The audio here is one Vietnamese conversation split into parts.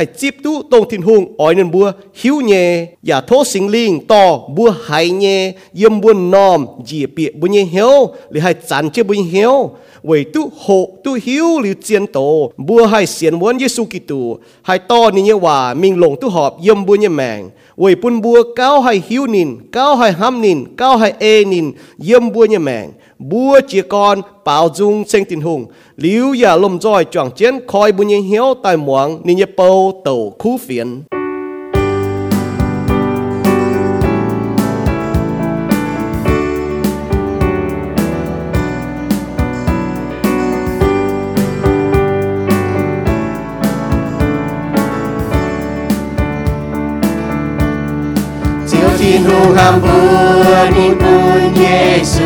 hay chip tu tông thiên hùng ỏi nên bua hiếu nhẹ, và thố sinh linh, to bua hay nhẹ, yếm bua nòm, dì bịa bua nhẹ hiếu lì hay chán chế nhẹ hiếu vì tu hộ tu hiếu liu chiến tổ bua hay xiên muốn Giêsu Kitô. Hay to ni như hòa mình lồng tu họp, yếm bua như mèng vì bùn bua cao hay hiếu nín, cao hay ham nín, cao hay ê e nín, yếm bua như mèng bua chia con bảo dung sinh tình hùng liu ya lom joy chọn chiến khoi bùa như hiếu tại muang ni như bầu ô tàu khu phiền. xin hô ham vua đi bun giê xu,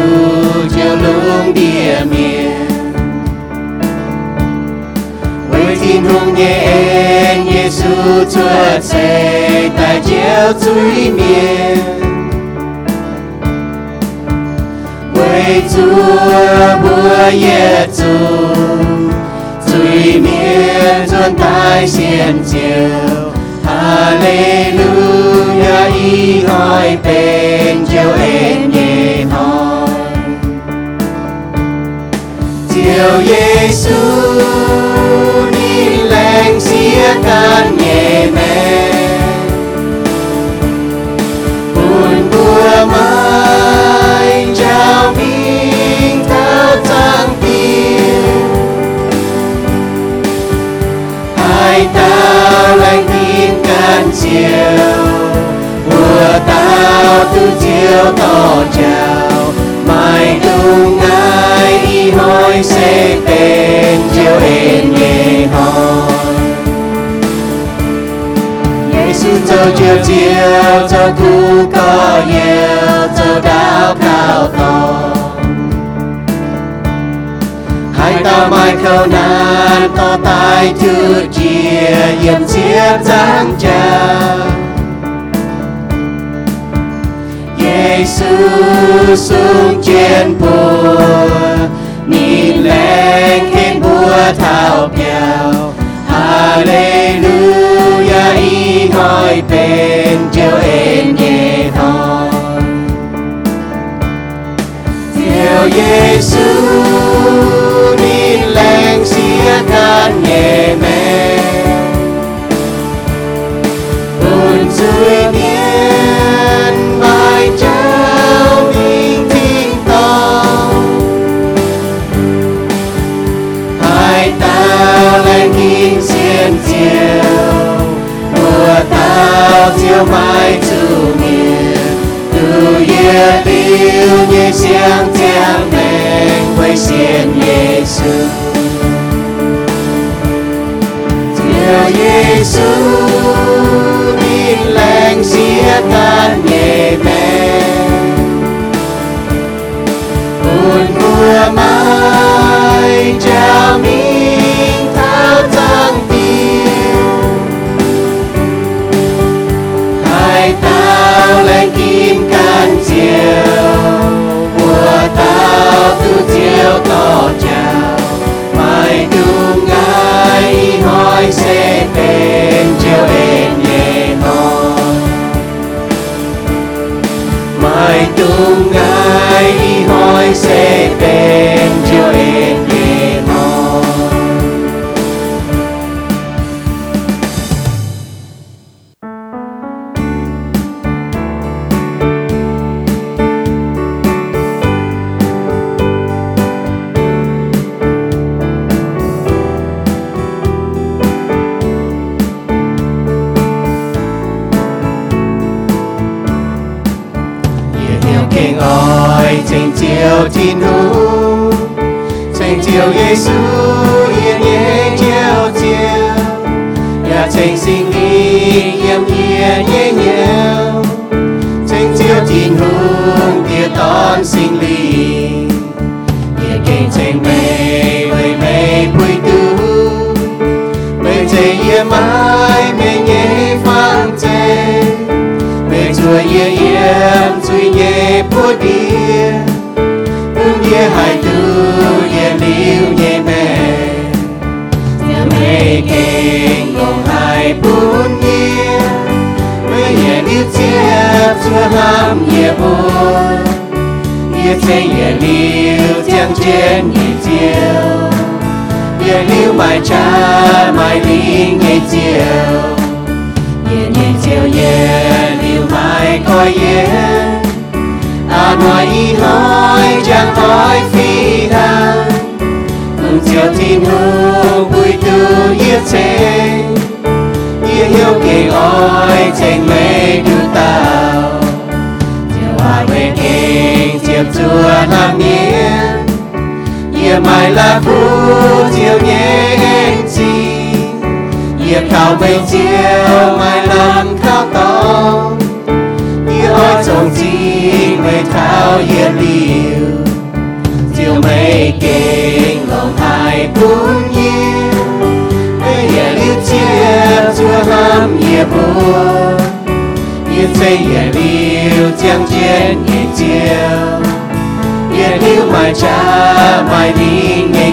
chiều lương địa miền nung nhẹ nhẹ su chúa xây tại chiếu chúi miền quê chúa bữa yết chúa chúi miền chuẩn tại xiên chiều Hallelujah y hỏi bên chiều em nhẹ hỏi chiều Giêsu ni lành xia nhẹ mẹ Buồn bùa mai chào mình thao trang tiền Hai tao lành tin can chiều vừa tao từ chiều tỏ chào Mai đúng ai đi hỏi sẽ bên chiều em nhẹ hỏi Giêsu cho chiều chiều, cho có cho cao hai ta mai khâu nan, to tai thư chia yếm chiếc giang cha. Giêsu xuống trên bùa nhìn lên khen bùa thao piao Hallelujah y bên chiều em nhẹ thôi. Theo Giêsu nhìn lên xia can nhẹ mẹ tao chiều mai to me. từ ye yêu như xiang tiang men với xiên Giêsu Diều Giêsu đi lành xia tan nhẹ mẹ buồn mưa mai chào mình tao từ chiều chào mai đúng ai hỏi sẽ bên chiều em nhẹ hỏi mai đúng ai hỏi sẽ bên tình chiều thiên hữu tình chiều Giêsu yên yên chiều chiều. Nhà tình sinh nghi yếm ham yê bùa Yê chê yê liu tiang trên yê chiều Yê liu mai cha, mai linh yê chiều Yê yê chiều yê liu mai coi yê À nói y chẳng hỏi phi thang Hương chiều thiên hương vui tư yê chê Yê hiếu kỳ oi, chênh mê đu tao. Chiều hòa về kinh chiều chùa nam miên Yê mai là phú chiều nhé em chi. Yê khảo về chiều mai làm khảo to Yê oi chồng chi về thao yê liều Chiều mây kinh lòng hai bốn yê Mê yê liu chiều chúa ham yê buồn Yê chê yê liu chiang chiên yê chiều Yê liu mai cha mai đi nghe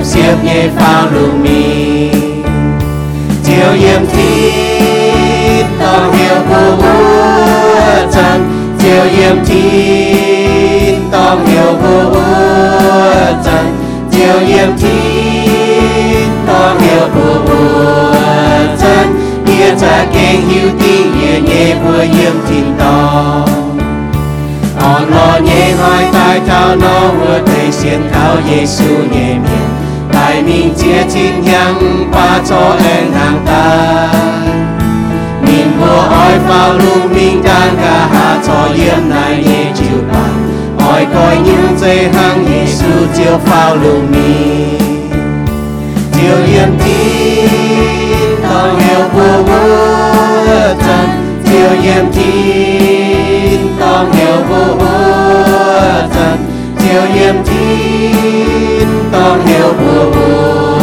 tu xiếp xiếp nhẹ phao lùng mi Chiều yếm thít tao hiểu bùa bùa chân Chiều yếm thít tao hiểu bùa bùa chân Chiều yếm thít tao hiểu bùa bùa chân Nghĩa cha kênh hiếu tin nghĩa nhẹ bùa yếm thít tao On lo nhẹ hỏi tai thao nó vừa thầy xiên thao Giêsu nhẹ miệng. Tại mình chia chín nhang ba cho em nàng ta Mình bùa oi vào lu mình đang cả hạ cho yếm này nhẹ chịu bằng Oi coi những dây hăng Giêsu chiều vào lu mình Chiều yếm tin tao hiểu bùa bùa chân Chiều yếm tin tao hiểu bùa bùa chân Chiều niềm tin, con hiểu bùa bùa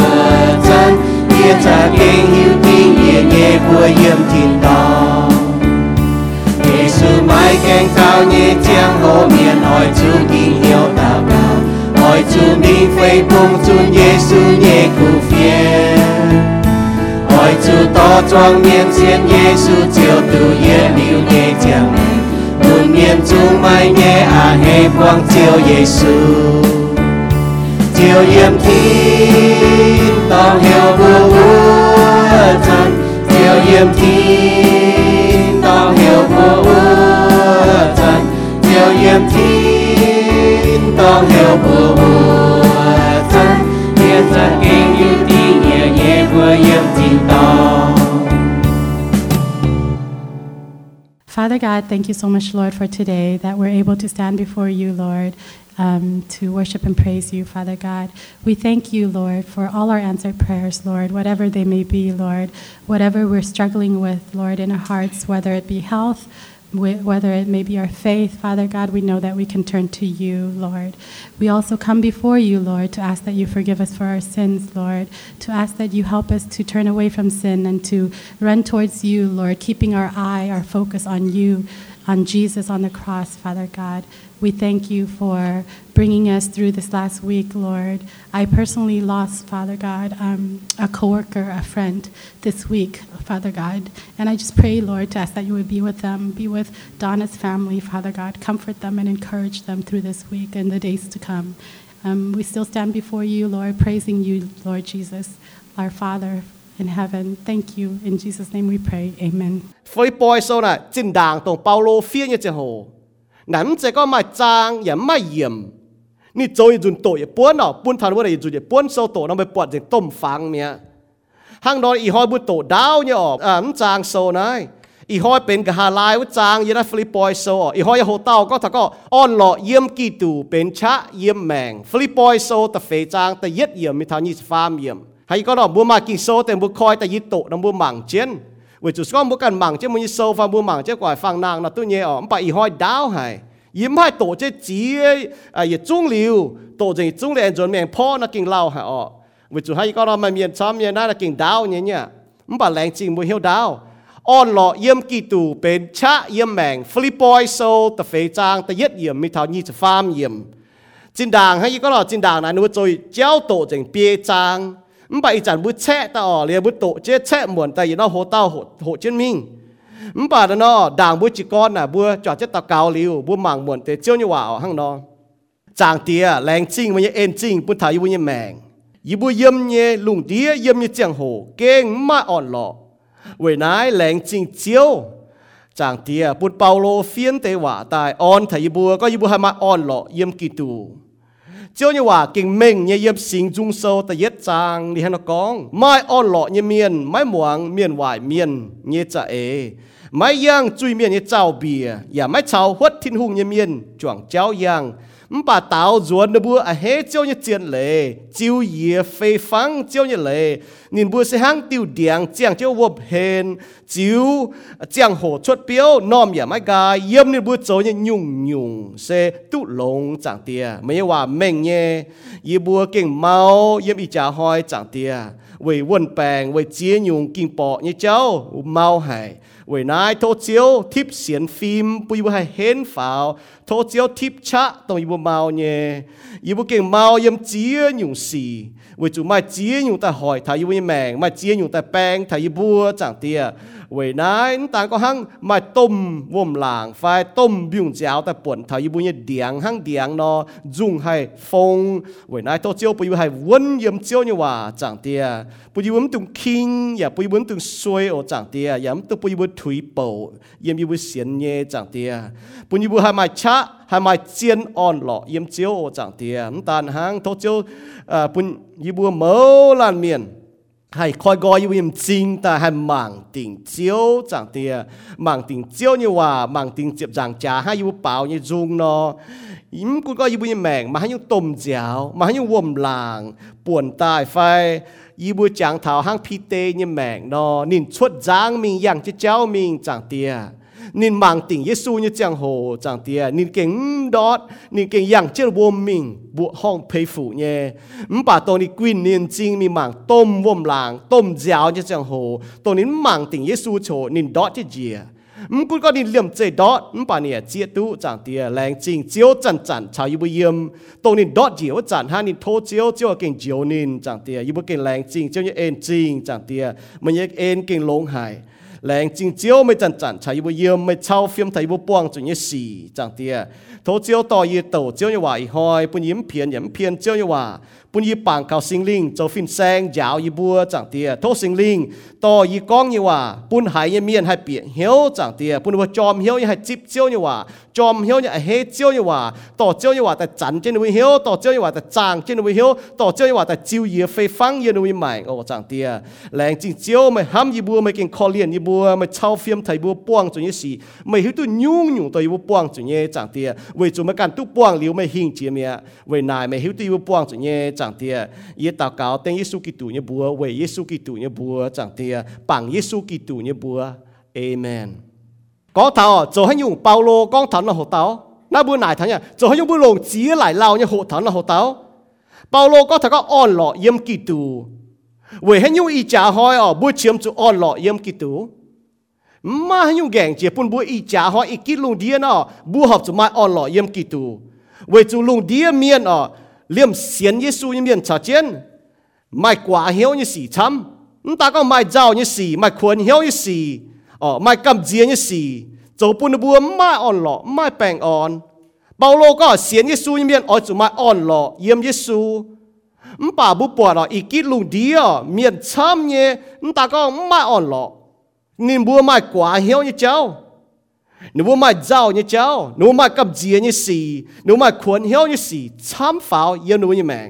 chân Nghĩa cha kênh hiếu tin nghĩa nhẹ bùa yếm tin tao Giêsu mãi kênh cao nhẹ tiếng hồ miền hỏi chú kinh hiểu đạo đạo hỏi chú mình phê bông chun Giêsu nhẹ cụ phiền. Hỏi chú to trong miền xiên Giêsu chiều từ yên liu nhẹ chiang mẹ buồn chú nhẹ à hê quang chiều Giêsu chiều yếm thiên tao hiểu vừa vừa chân chiều yếm thiên tao hiểu vừa vừa chân chiều yếm thiên tao hiểu vừa vừa chân nghĩa cha kinh như tí nhẹ nhẹ, vừa yếm thiên tao Father God, thank you so much, Lord, for today that we're able to stand before you, Lord, um, to worship and praise you, Father God. We thank you, Lord, for all our answered prayers, Lord, whatever they may be, Lord, whatever we're struggling with, Lord, in our hearts, whether it be health, whether it may be our faith, Father God, we know that we can turn to you, Lord. We also come before you, Lord, to ask that you forgive us for our sins, Lord, to ask that you help us to turn away from sin and to run towards you, Lord, keeping our eye, our focus on you, on Jesus on the cross, Father God. We thank you for bringing us through this last week, Lord. I personally lost, Father God, um, a coworker, a friend this week, Father God. And I just pray, Lord, to ask that you would be with them, be with Donna's family, Father God. Comfort them and encourage them through this week and the days to come. Um, we still stand before you, Lord, praising you, Lord Jesus, our Father in heaven. Thank you. In Jesus' name we pray. Amen. Phơi bòi sau này trên đàng tổng Paulo phía như thế hồ nắm sẽ có mai trang ya mai yểm ni chơi dùng tội buôn nào buôn thằng buôn này dùng buôn sau tổ nó mới bọt dịch tôm phang mía hàng đó ý hoi buôn tổ đau nhở à nó trang sau này ý hoiเป็นกะหาลายว่าจางยันฟิลิปปอยโซอีหอยโหเต้าก็ถ้าก็อ้อนหล่อเยี่ยมกีตูเป็นชะเยี่ยมแมงฟิลิปปอยโซแต่เฟจางแต่เย็ดเยี่ยมมีทางยี่สิฟามเยี่ยมให้ก็ดอกบัวมากินโซแต่บัวคอยแต่ยิโตน้ำบัวหมั่งเจน vì chủ có một cái mảng chứ mình sâu và mua mảng chứ quả phẳng nàng là tôi nhớ ở bà ý hỏi đau hay yếm hai tổ chứ chỉ à ye trung liu tổ chỉ trung liu chuẩn mình po nó kinh lao hả ở. Vì chủ hay có nó mà miền chấm miền này là kinh đau nhỉ nhỉ? Không bà lẹng chinh mua đau on lọ yếm cha yếm sâu phê yếm, mi thảo yếm. Hay này nó tổ bia bà ý chẳng bút che ta ở liền bút tổ chết chẹ muộn tại vì nó hồ tao hồ, hồ chiến minh bà đó nó đảng bút chỉ con là bùa cho chết tao cao liu bua mảng muộn tế chiếu như hòa ở hang nó chàng tía lén chinh mà như em chinh bút thái bút như mèng ý bua yếm như lùng tía yếm như chàng hồ kênh mà ổn lọ vì nái lén chinh chiêu chàng tía bút bao lô phiên tế hỏa tài on thầy bua có ý bua hai mà ổn lọ yếm kỳ tù chiếu nhưว่ากิ่งเม่งเนี่ยเยี่ยมสิงจุงโซแต่เย็ดจางนี่ให้นกองไม่อ่อนหล่อเนี่ยเมียนไม่หมวงเมียนหวายเมียนเนี่ยจะเอไม่ย่างจุยเมียนเนี่ยเจ้าเบียอย่าไม่เจ้าหดทิ้นหุงเนี่ยเมียนจวงเจ้าย่าง มป่าตาวจวนนบัวอะเฮเจ้าเนี่ยเจียนเลยจิวเยียเฟฟังเจ้าเนี่ยเลยนินบัวเสหังติวเดียงเจียงเจ้าวบเฮนจิวเจียงโหชดเปียวน้อมอย่าไม่กายเยี่ยมนินบัวโจเนี่ยยุ่งยุ่งเซตุลงจางเตียไม่ว่าเม่งเยยีบัวเก่งเมาเยี่ยมอีจ่าหอยจางเตียเวยวนแปงเวยเจียยุ่งกิงปอเนี่ยเจ้าเมาหาย วยนายโทเจียวทิปเสียนฟิล์มปุยบุให้เห็นฝ่าวโทเจียวทิปชะต้องอยู่บุเมาเนี่ยอยู่บุเก่งเมายังเจียอยู่สีวยจู่มาเจียอยู่แต่หอยถ่ายอยู่แมงมาเจียอยู่แต่แปงถ่ายอยู่บัวจางเตี้ย vậy nãy ta có hăng, mà tôm vùng làng phải tôm biung giáo ta buồn thảo như bây điang hăng điang nó hay phong. Vậy nãy tôi chiếu bây hay vốn yếm chiếu như hòa, chẳng tia. Bây giờ tung kinh ya bây tung xuôi ở chẳng tia. Ya muốn tung bây thủy bầu, yếm như bây xiên nhẹ chẳng tia. Bây giờ hay mà cha hay mà chiên on lọ, yếm chiếu ở chẳng tia. Tan hăng, tôi chiếu à bây giờ mơ lan miền hay coi gọi yêu em chính ta hay mạng tình chiếu chẳng tiếc, màng tình chiếu như hòa mạng tình chiếp chẳng trà hay yêu bảo như dung nó im cũng có yêu bùi mèng mà hay yêu tôm giáo mà hay yêu vòm làng buồn tai phai. Yêu bùi chẳng thảo hang pi tê như mèng nó nên xuất giáng mình yang chứ cháu mình chẳng tiề nên mang tình Giêsu như chàng hồ chàng tia nên kinh đót nên kinh yang chiếc buông mình buộc hong phê phụ nhé. Ừm, bà tôi nên quyên nên chính mình mang tôm vôm làng, tôm giáo như chàng hồ. Tôi nên mang tình Giêsu chỗ nên đót chứ gì. Ừm cũng có nên liềm chế đót ừm, bà nè chia tu chẳng tia lành chính chiếu chẳng chẳng chào yêu yếm. Tôi nên đót gì ở chẳng ha thô chiếu chiếu kinh chiếu nên, chẳng tia yêu kinh lành chính chiếu như en chính chẳng tia mình như en kinh lông hải แรงจริงเจียวไม่จันจันใช้บุเยี่ยมไม่เช่าฟิล์มไทยบุป้วงจนยี่สี่จังเตียโทเจียวต่อยีเตเจียวยี่ว่าอีหอยปุ่นยิ้มเพียนยิ้มเพียนเจียวยี่ว่า ปุ่นยี่ปางเขาสิงลิงโจฟินแซงยาวยี่บัวจังเตียโทสิงลิงต่อยี่ก้องยี่ว่าปุ่นหายยี่เมียนให้เปียเหี้ยวจังเตียปุ่นว่าจอมเหี้ยวยี่ให้จิบเจียวยี่ว่าจอมเหี้ยวยี่เฮเจียวยี่ว่าต่อเจียวยี่ว่าแต่จันเจนวิเหี้ยวต่อเจียวยี่ว่าแต่จางเจนวิเหี้ยวต่อเจียวยี่ว่าแต่จิวยี่เฟฟังยี่นวิใหม่โอ้จังเตียแรงจริงเจียวไม่ห้ามยี่บัวไม่เก่งคอเลียนยี่บัวไม่เช่าฟิล์มไทยบัวป้วงจนยี่สี่ไม่หิวตัวยุ่งยุ่งตัวยี่บัวป้วงจนยี่จังเตียเวจุมากันตุป้วงเหลียวไม่หิงเจียเมียเวนายไม่หิวตัวยี่บัวป้วงจนยี่จัง ง chẳng tia ye tao cáo tên Giêsu Kitô như bùa về Giêsu Kitô như bùa chẳng tia bằng Giêsu Kitô như bùa amen có tao cho hãy dùng Paulo con thánh là hộ tao na bùa nải thằng nhá cho hãy nhung bùa lồng chỉ lại lao như hộ thánh là hộ tao Paulo có thể có on lọ yếm Kitô về hãy nhung ý trả hỏi ở bùa chiếm cho on lọ yếm Kitô mà hãy nhung gẹn chỉ phun bùa ý trả hỏi ý kí lùng điên ở bùa học cho mai on lọ yếm Kitô về chú lùng điên miên ở liêm xiên Giêsu như miền trả chiến mai quả hiếu như xỉ chấm ta có mai giàu như xỉ, mai khuôn hiếu như xỉ ờ mai cầm dìa như xỉ dấu bùn bùa mai on lọ, mai bèng on bao lô có xiên Giêsu như miền ở chỗ mai on lọ yếm Giêsu bà bu bỏ đó ý kít lùng đĩa miền chấm nhé. Ta có mai on lọ. Nên bùa mai quả hiếu như cháu หนูมาเจ้าเนี่ยเจ้าหนูมากับเจียเนี่ยสีหนูมาขวนเหี้ยวเนี่ยสีช้ำฝาวเยี่ยนูเนี่ยแมง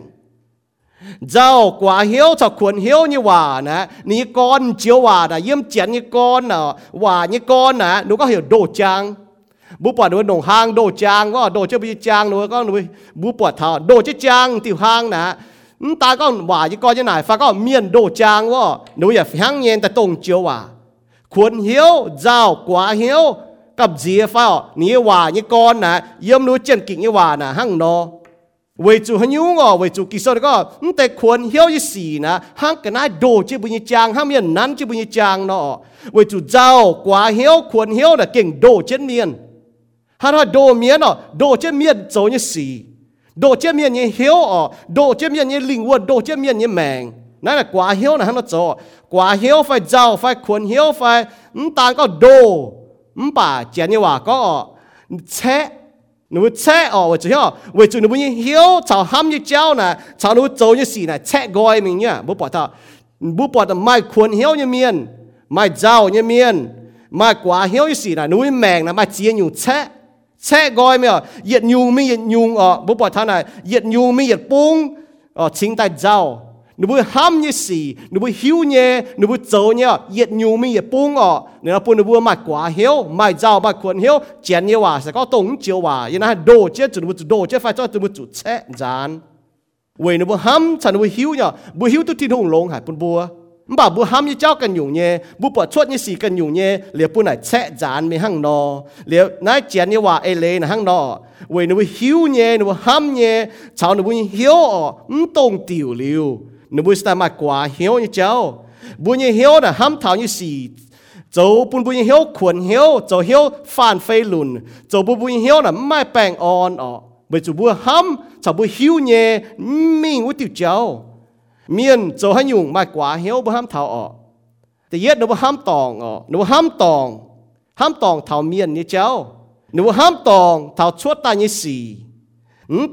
เจ้ากว่าเหี้ยวถ้าขวนเหี้ยวเนี่ยว่านะนี่ก้อนเจียวว่านะเยี่ยมเจียนเนี่ยก้อนนะว่าเนี่ยก้อนนะหนูก็เหี้ยโดจางบุปผาหนูหนงหางโดจางก็โดเจ้าไปจางหนูก็หนูบุปผาเท้าโดเจ้าจางติวหางนะตาก็หว่ายี่ก้อนยี่ไหนฟ้าก็เมียนโดจางว่าหนูอย่าหังเย็นแต่ตรงเจียวว่าขวนเหี้ยวเจ้ากว่าเหี้ยว กับเจียฟ้านี่ว่านี่ก้อนนะย่อมรู้เจนกิ่งนี่ว่านะหั่งนอวจูฮันยูงอวจูกิโซก็แต่ควรเฮียวยี่สีนะห้างกันนายโดจิบุญจางห้ามเมียนนั้นจิบุญจางเนาะวจูเจ้ากว่าเฮียวควรเฮียวนะเก่งโดเช่นเมียนฮันว่าโดเมียนเนาะโดเช่นเมียนโจยี่สีโดเช่นเมียนยี่เฮียวอ๋อโดเช่นเมียนยี่ลิงวัวโดเช่นเมียนยี่แมงนั่นแหละกว่าเฮียวนะฮันว่าโจกว่าเฮียวไฟเจ้าไฟควรเฮียวไฟต่างก็โด 不一讲，行面难就不一讲咯。为主早挂晓困晓的劲多见面，哈他多面哦，多见面做一时，多见面你晓哦，多见面你灵魂，多见面你命。 นั่นแหละกว่าเหี้ยวนะฮะเราจ่อกว่าเหี้ยวไฟเจ้าไฟควรเหี้ยวไฟอืมต่างก็โดอืมป่าเจนี่ว่าก็แช่ nếu che ở vậy chứ hả vậy chứ nếu như hiếu chào ham như cháu nè chào nếu走như gì nè che gọi mình nhá bố bỏ thà bố bỏ thà mai khuôn hiếu như miền mai giàu như miền mai quả hiếu như gì nè nếu mèng nè mai chia nhiều che che gọi mình nhiệt nhung mình nhiệt nhung ở bố bỏ thà này nhiệt nhung mình nhiệt bung ở chính tại giàu nếu bữa ham như xì nếu bữa hiu nhé nếu bữa dấu nhé yết nhu mi yết bung ọ nếu nó bữa nếu bữa mạch quả hiếu mạch giàu mạch quần hiếu chén như hòa sẽ có tổng chiều hòa yên là đồ chết chủ nếu bữa đồ chết phải cho từ bữa chủ chết dàn vậy nếu bữa ham chẳng nếu bữa hiu nhé bữa hiu tôi tin hùng lông hải bún bùa bà bữa ham như cháu cần nhung nhé bữa bỏ chuột như xì cần nhung nhé liệu bữa này chết dàn mi hăng nọ liệu nãy chén như hòa ê lê là hăng nọ vậy nếu bữa hiu nhé nếu bữa ham nhé cháu nếu bữa hiếu ọ không tổng tiểu liu nếu bữa ta mà quả hiếu như cháu bữa như hiếu là ham thảo như xì dấu bún bún hiếu quần hiếu dấu hiếu phản phê lùn dấu bún bún hiếu là mai bèn on ọ bởi chủ bữa ham cháu bữa hiếu nhé mình với tiểu cháu miền dấu hay dùng mai quả hiếu bữa ham thảo ọ thì yết nó bữa ham tòng ọ nó bữa ham tòng ham tòng thảo miền như cháu nó bữa ham tòng thảo chuột ta như xì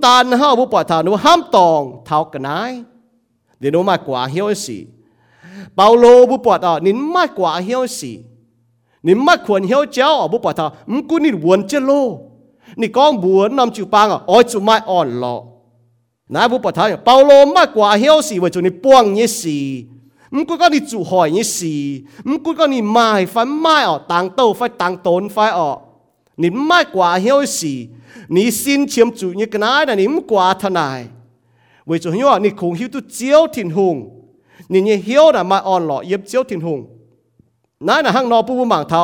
ta nó hao bữa bỏ thảo nó bữa ham tòng thảo cái nái เดี๋ยวมากกว่าเฮียวสิเปาโลบุปผานินมากกว่าเฮียวสินินมากควรเฮียวเจ้าบุปผามึงกูนี่วนเจโลนี่กองบัวนำจิวปังอ่ะอ้อยจุไม่อ่อนหรอนะบุปผาเปาโลมากกว่าเฮียวสิว่าจุนี่ป้วงยี่สิมึงกูก็นี่จุหอยยี่สิมึงกูก็นี่ไม้ไฟไม้อ่ะต่างโตไฟต่างตนไฟอ่ะนี่มากกว่าเฮียวสินี่สิ้นเชียมจุนี่กันนา 为做因为你空晓都招天空，你你晓得嘛安乐也招天空。นั่นนะห้างนอผู้บุมังทอ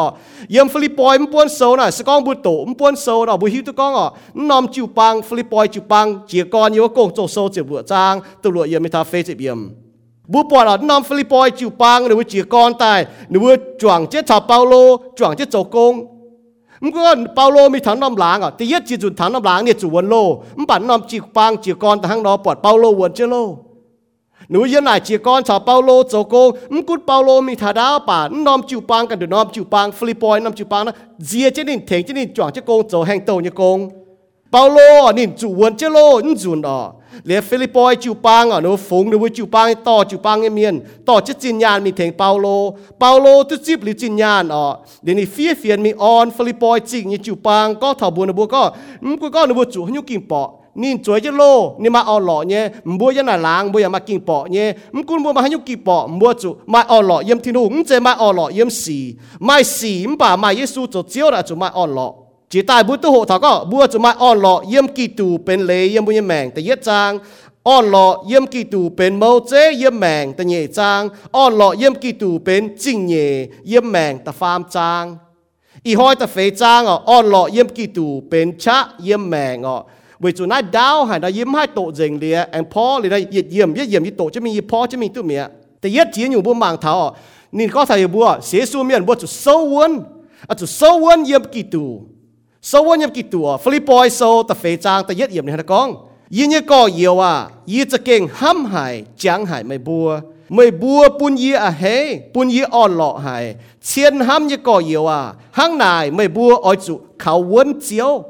เยี่ยมฟิลิปปอยมันปวนโซน่ะสกองบุตโตมันปวนโซน่ะบุฮิวตุกองอ่ะนอมจิวปังฟิลิปปอยจิวปังเจียกอนอยู่กงโจโซเจียบัวจางตำรวจเยี่ยมไม่ทาเฟซเยี่ยมบุปผาน้อมฟิลิปปอยจิวปังหรือว่าเจียกอนตายหรือว่าจวงเจ้าชาวเปาโลจวงเจ้าโจกง มันก็เปาโลมีถังน้ำหลางอ่ะแต่ยัดจีจุนถังน้ำหลางเนี่ยจุวันโลมันปั่นน้ำจีปังจีกอนแต่ห้างนอปอดเปาโลวันเจโลหนูยันไหนจีกอนชาวเปาโลโจโกมันกุดเปาโลมีถาดาวป่าน้อมจิวปังกันเดี๋ยวน้อมจิวปังฟิลิปปอยน้อมจิวปังนะเจียเจนินเถงเจนินจวงเจโกงโจแห่งโตเนี่ยโกงเปาโลนี่จุวันเจโลนี่จุนอ่ะ เลฟิลิปปอยจิวปังอ่ะหนูฝงหนูจิวปังต่อจิวปังเมียนต่อจะจินยานมีเถงเปาโลเปาโลตุจิบหรือจินยานอ่ะเดี๋ยวนี้เฟียเฟียนมีออนฟิลิปปอยจิงนี่จิวปังก็ถอบัวนะบัวก็มันก็ก็หนูบัวจุให้ยุกินปอนี่จวยจะโลนี่มาเอาหล่อเนี่ยบัวยันหน้าล้างบัวอย่ามากินปอเนี่ยมันกุนบัวมาให้ยุกินปอบัวจุมาเอาหล่อเยี่ยมที่นู่นจะมาเอาหล่อเยี่ยมสีไม่สีมป่ามาเยซูจะเจียวละจุมาเอาหล่อ chỉ tại bữa tu hộ thảo có bữa chúng mai on lọ yếm kỳ tù bên lệ yếm bùi mèng tại yết trang. On lọ yếm kỳ tù bên mâu chế yếm mèng tại nhẹ trang. On lọ yếm kỳ tù bên chính nhẹ yếm mèng tại phàm trang. Y hoi tại phê trang ờ on lọ yếm kỳ tù bên chá yếm mèng ờ vì chúng nãy đau hay là yếm hai tổ dình lìa anh po lìa yết yếm yết yếm, yết tổ cho mình yết po cho mình tu mẹ. Tại yết chỉ nhiều bữa mang thảo nên có thầy bữa xế su miệng bữa chủ sâu quân à chủ sâu quân yếm kỳ tù so wo nyam ki tua philipoi so ta fe chang ta yết yểm ni hana kong yi nye ko yeo à? Yi cha keng ham hai chang hai mai bua mai bua pun yi a he pun yi on lo hai chien ham ye ko yeo à? Hang nai mai bua oi chu khao won chiao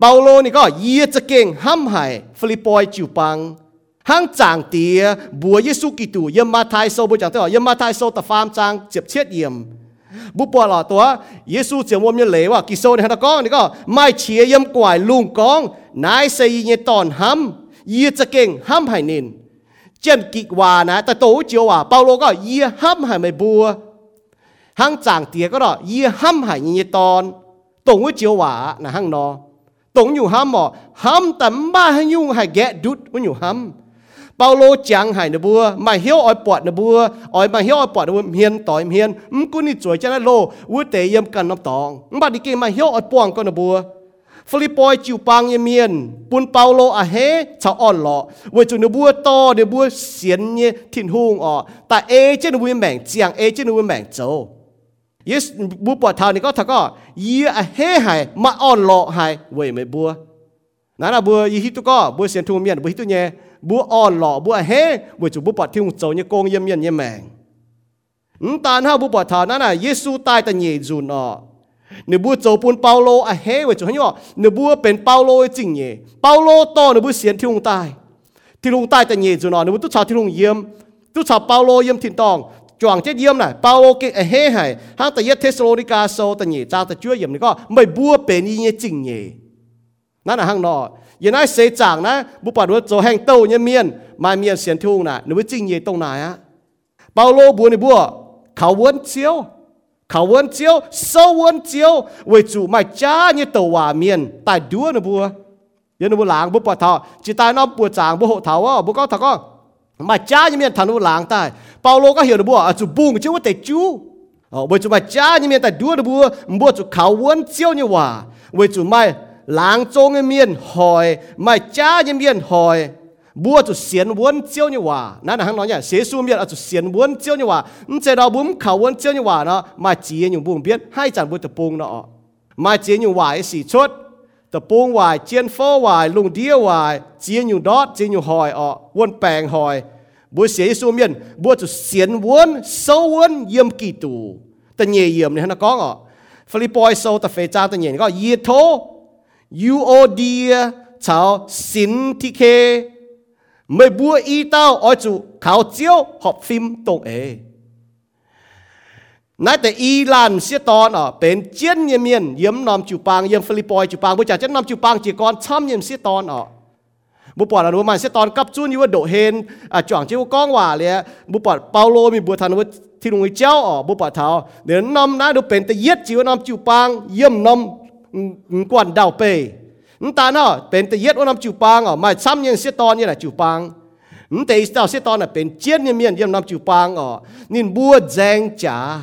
Paulo ni ko yi cha keng ham hai philipoi chu pang. Hang chang tia bua yesu ki tu yem ma thai so bu chang ta yem ma thai so ta pham chang chep chiet yem บุปผาลอตัวเยซูเจียวมเนี่ยเลว่ากิโซนฮันตะก้องนี่ก็ไม่เฉียยำกวายลุงกองนายเซยเยตอนห้ำเยจะเก่งห้ำไห้นินเจนกิวานะแต่โตเจียวว่าเปาโลก็เยห้ำไห้ไม่บัวห้างจางเตียก็รอเยห้ำไห้เยตอนตรงว่เจียวว่านะห้างนอตรงอยู่ห้ำหมอห้ำแต่บ้าให้ยุ่งให้แกดุดว่าอยู่ห้ำ เปาโลจังหายนะบัวมาเหี้ยวอ้อยปอดนะบัวอ้อยมาเหี้ยวอ้อยปอดนะบัวเฮียนต่อยเฮียนมกูนี่จวยจะได้โลวุ้เตยมกันน้ำตองมบัดนี้เกมาเหี้ยวอ้อยป่วงก็นะบัวฟิลิปปอยจิวปังยเมียนปุนเปาโลอะเฮชาวอ่อนหล่อเวจุนบัวโตเดบัวเสียนเนี่ยทิ้นหงอ๋อแต่เอเจนบัวแม่งเจียงเอเจนบัวแม่งโจยสบัวปอดเท่านี่ก็ถ้าก็ยีอะเฮหายมาอ่อนหล่อหายเว้ยไม่บัวนั่นอะบัวยีฮิตุก็บัวเสียนทุ่งเมียนบัวฮิตุเ บัวอ่อนหล่อบัวเฮบัวจูบุปผาที่หงเจ้าเนี่ยโกงเยี่ยมเยี่ยนเยี่ยมแมงตานห้าบุปผานั่นน่ะเยซูตายแต่เยจูนอะเนบัวเจ้าปูนเปาโลอะเฮไว้จูฮันยอเนบัวเป็นเปาโลจริงเยเปาโลโตเนบัวเสียนที่ลงใต้ที่ลงใต้แต่เยจูนอเนบัวตุชาที่ลงเยี่ยมตุชาเปาโลเยี่ยมถิ่นตองจวงเจ็ดเยี่ยมน่ะเปาโลเกอะเฮให้ห้างแต่เยเทสโลนิกาโซแต่เยจ้าแต่ช่วยเยี่ยมนี่ก็ไม่บัวเป็นยี่จริงเยนั่นน่ะห้างนอ ยเปาโลก็เห็นบัวจุบุงเจ้าว่าแต่จูอ๋อบุจุมาจ้ายังมีแต่ดูนะบัวบัวจุเขาวนเจ้าเนี่ยว่าบุจุไม่หลังจงยังมีหอยไม่จ้ายังมีหอยบัวจุเสียนวนเจ้าเนี่ยว่านั่นนะฮังน้อยเนี่ยเสียสูมีอะจุเสียนวนเจ้าเนี่ยว่ามันจะเราบุ้มเขาวนเจ้าเนี่ยว่าเนาะม láng trông cái miền hỏi mà cha cái miền hỏi bùa chú xiên buôn chiêu như hòa? Nã là hắn nói nhỉ xế xu miền là chú xiên buôn chiêu như hòa nhưng chế đó bùm khảo buôn chiêu như hòa nó mà chỉ những bùm biết hai chẳng bùi tập bùng nó mà chỉ những hòa ấy xì chốt tập bùng hòa chiên phô hòa lùng đĩa hòa chỉ những đót, chỉ những hỏi ọ buôn bèng hỏi. Bùa xế xu miền bùa chú xiên buôn sâu buôn yếm kỳ tù. Ta nhẹ yếm này hắn nó có ngọ Philippi sâu ta phê cha ta nhẹ có yết thô UOD chào xin thi kê mới bữa y tao ở chủ khảo chiếu học phim tổng ế นั่นแต่อีลานเสียตอนอ่ะเป็นเจียนเยี่ยมเยี่ยมเยี่ยมนอมจูปางเยี่ยมฟิลิปปอยจูปางบุจ่าจะนอมจูปางจีกรช้ำเยี่ยมเสียตอนอ่ะบุปผาหนูมันเสียตอนกับจุนอยู่ว่าโดเฮนอ่ะจ่วงเจ้าก้องว่าเลยบุปผาเปาโลมีบัวทันว่าที่ลุงเจ้าอ่ะบุปผาเท้าเดี๋ยวนอมนะดูเป็นแต่เย็ดจีว่านอมจูปางเยี่ยมนอม quan đào bề ta nó bên tây yết ông chủ bang ở mà xăm nhân sẽ to như là chủ bang tây tao sẽ to là bên chiến như miền yêm nam chủ bang ở nên bua giang trả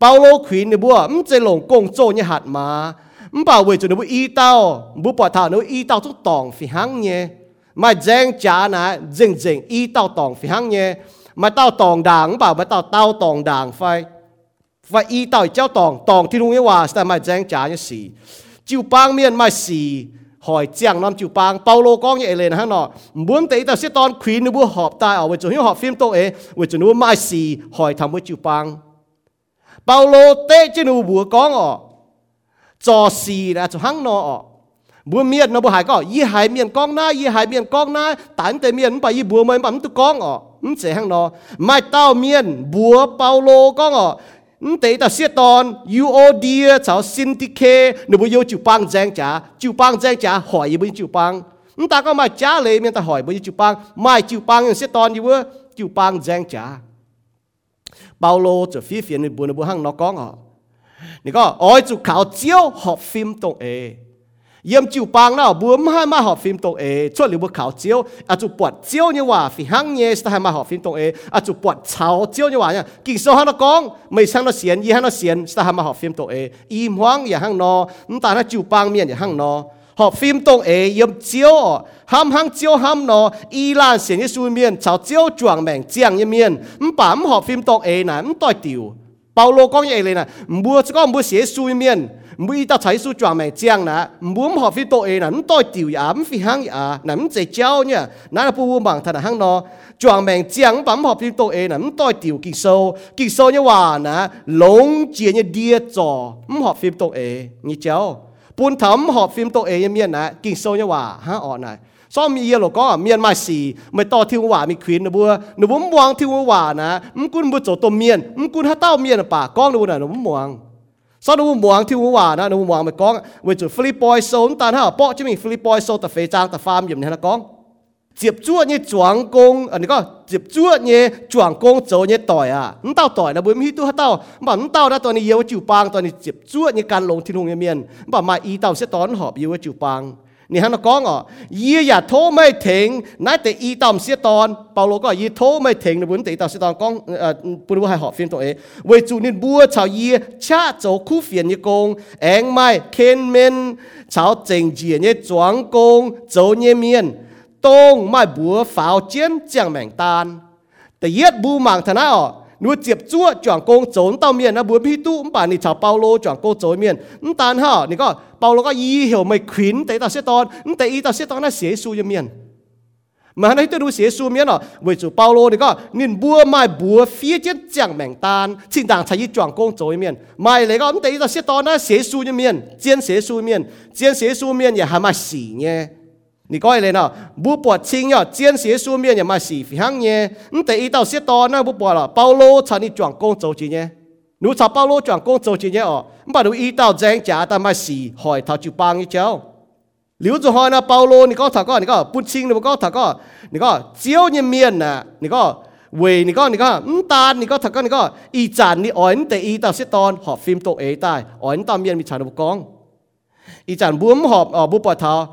bao lô khuyến như bua ấm chơi lồng công trô như hạt mà. Ấm bảo vệ cho nó bua y tao, bua bỏ thảo nó y tao chút tòng phi hăng nhé. Mà giang trả nà dừng dừng y tao tòng phi hăng nhé. Mà tao tòng đảng, bảo mà tao tao tòng đảng phải và y tỏi cháu tòng tòng thì đúng hòa tại mà giang trả như xì chiều bang miền mai xì hỏi chàng nam chiều bang paulo con nhẹ lên hắn nọ muốn thấy tao sẽ ton queen nu bu họp tai ở với chỗ hiếu họp phim tô ấy với chỗ nu mai xì hỏi thăm với chiều bang paulo tê chứ nu bu con ọ trò xì là chỗ hắn nọ ọ bùa miền nó bùa hải có y hải miền con na y hải miền con na tán tề miền bà y bùa mới bấm tu con ọ ừ sẽ hắn nọ mai tao miền bùa paulo con ọ นเตตาเสียตอนยูโอเดียสาวซินติเคหนูบุยจูปังแจงจ๋าจูปังแจงจ๋าหอยบุยจูปังนตาก็มาจ้าเลยมีแต่หอยบุยจูปังไม่จูปังอย่างเสียตอนอยู่เว้ยจูปังแจงจ๋าเปาโลจะฟีเฟียนในบุญในบุญห้างนอกก้องอ่ะนี่ก็อ้อยจูขาวเจียวหอบฟิล์มตรงเอ yếm chịu bang nào buông hai mà họ phim tông ế. Cho liu bước khảo chiếu. À chụp bọt chiếu như hòa phi hăng nhé ta hai mà họ phim tông ế. À chụp bọt cháo chiếu như hòa nhá. Kỳ sau hắn nó con. Mấy sang nó xiên y hắn nó xiên ta hai mà họ phim tông ế. Im hoang ya hăng nó ta nó chịu bang miền ya hăng nó họ phim tông ế yếm chiếu ham hăng chiếu ham nó y lan xiên như suy miền. Cháo chiếu chuang mèng chiang như miền. Bám họ phim tông ế nà tội tiểu Paulo con vậy này nè mua cho con mua xế suy miền. นเสียนยี่ฮันนเสียนสให้มาหอบฟิล์มตรงเออีมหวังอย่าหังนอน้ำตาถ้าจิวปังเมียนอย่าหังนอหอบฟิล์มตรงเอเยี่ยมเจียวห้ามหังเจียวห้ามนออีลานเสียนยี่สูเมียนเฉาเจียวจวงแมงเจียงยี่เมียนมันป่ามหอบฟิล์มตรงเอน่ะมันต่อยติวเปาโลก้องยังเลยนะบัวจะก็บัวเสียสูเมียน 每到财数转美将啦，唔好fi to e 啦，唔多掉呀，唔 fi 行呀，嗱唔只招呢，嗱不不忙他那行咯，转命将把唔好 fi to e 啦，唔多掉结数，结数呢话嗱，龙接呢跌咗，唔好 fi to e，你招，半头唔好 fi to e 一面嗱，结数呢话吓我嗱。ซ้อมมีเยลก็เมียนมาสีไม่ต่อที่ว่ามีควีนนะบัวหนูบ่มวงที่ว่านะมกุนบ่โจตัวเมียนมกุนถ้าเต้าเมียนป่าก้องนูน่ะหนูบ่มวง sau đó mua hàng thiếu hòa na mua hàng mà con với chủ Philippines số tan ha ờ, bỏ chứ mình Philippines số tập phê trang tập farm gì này là con tiếp chúa như chuang công anh ờ, có tiếp chúa như chuang công chỗ như tỏi à? Nó tao tỏi là bởi mi tu tao. Mà nó tao đã tao này yêu chịu bang tao này tiếp chúa như can lồng thiên hùng như miền mà mà ý tao sẽ tón họp yêu chịu bang นี่ฮะนักก้องอ่ะยี่อย่าโทไม่ถึงนั่นแต่อีตอมเสียตอนเปาโลก็ยี่โทไม่ถึงในบุญแต่ตอมเสียตอนก้องเอ่อปุรุษให้หอบฟิล์มตัวเองเวจูนินบัวชาวยี่ชาโจคู่เฟียนยี่กงเองไม่เคนเมนชาวเจงเจียยี่จวงกงโจยี่เมียนตงไม่บัวฝาวเจียนเจียงแมงตานแต่เย็ดบูมังทนะอ่ะ nuôi tiếp chua, chọn công trốn tao miền nó buồn phi tu bà ni cha Paulo chọn công trốn miền nó tan ha ni có Paulo có ý hiểu mày khuyến tế tao sẽ ton nó tế ý tao sẽ ton nó xế su cho miền mà hắn ấy tôi đu xế su miền à với chủ Paulo ni có nên bùa mai bùa phía trên chẳng mảnh tan. Xin đảng thầy chọn công trốn miền mai lấy có nó tế tao sẽ ton nó xế su như miền chiến xế su miền chiến xế su miền nhà dạ, hàm mà xỉ nhé. 你讲咧呢，不把亲呀，见些书面也嘛是非常呢。你第一道写到那不把了，保罗查你转工走几呢？你查保罗转工走几呢哦？你把你一道真假的嘛是害他就帮一招。刘子豪呢，保罗你讲他讲你讲不亲，你讲他讲你讲只要你面呢，你讲为你讲你讲唔单你讲他讲你讲一站你按第一道写到学 film 到 A 带，按到面咪查到讲，一站不唔学哦不把他。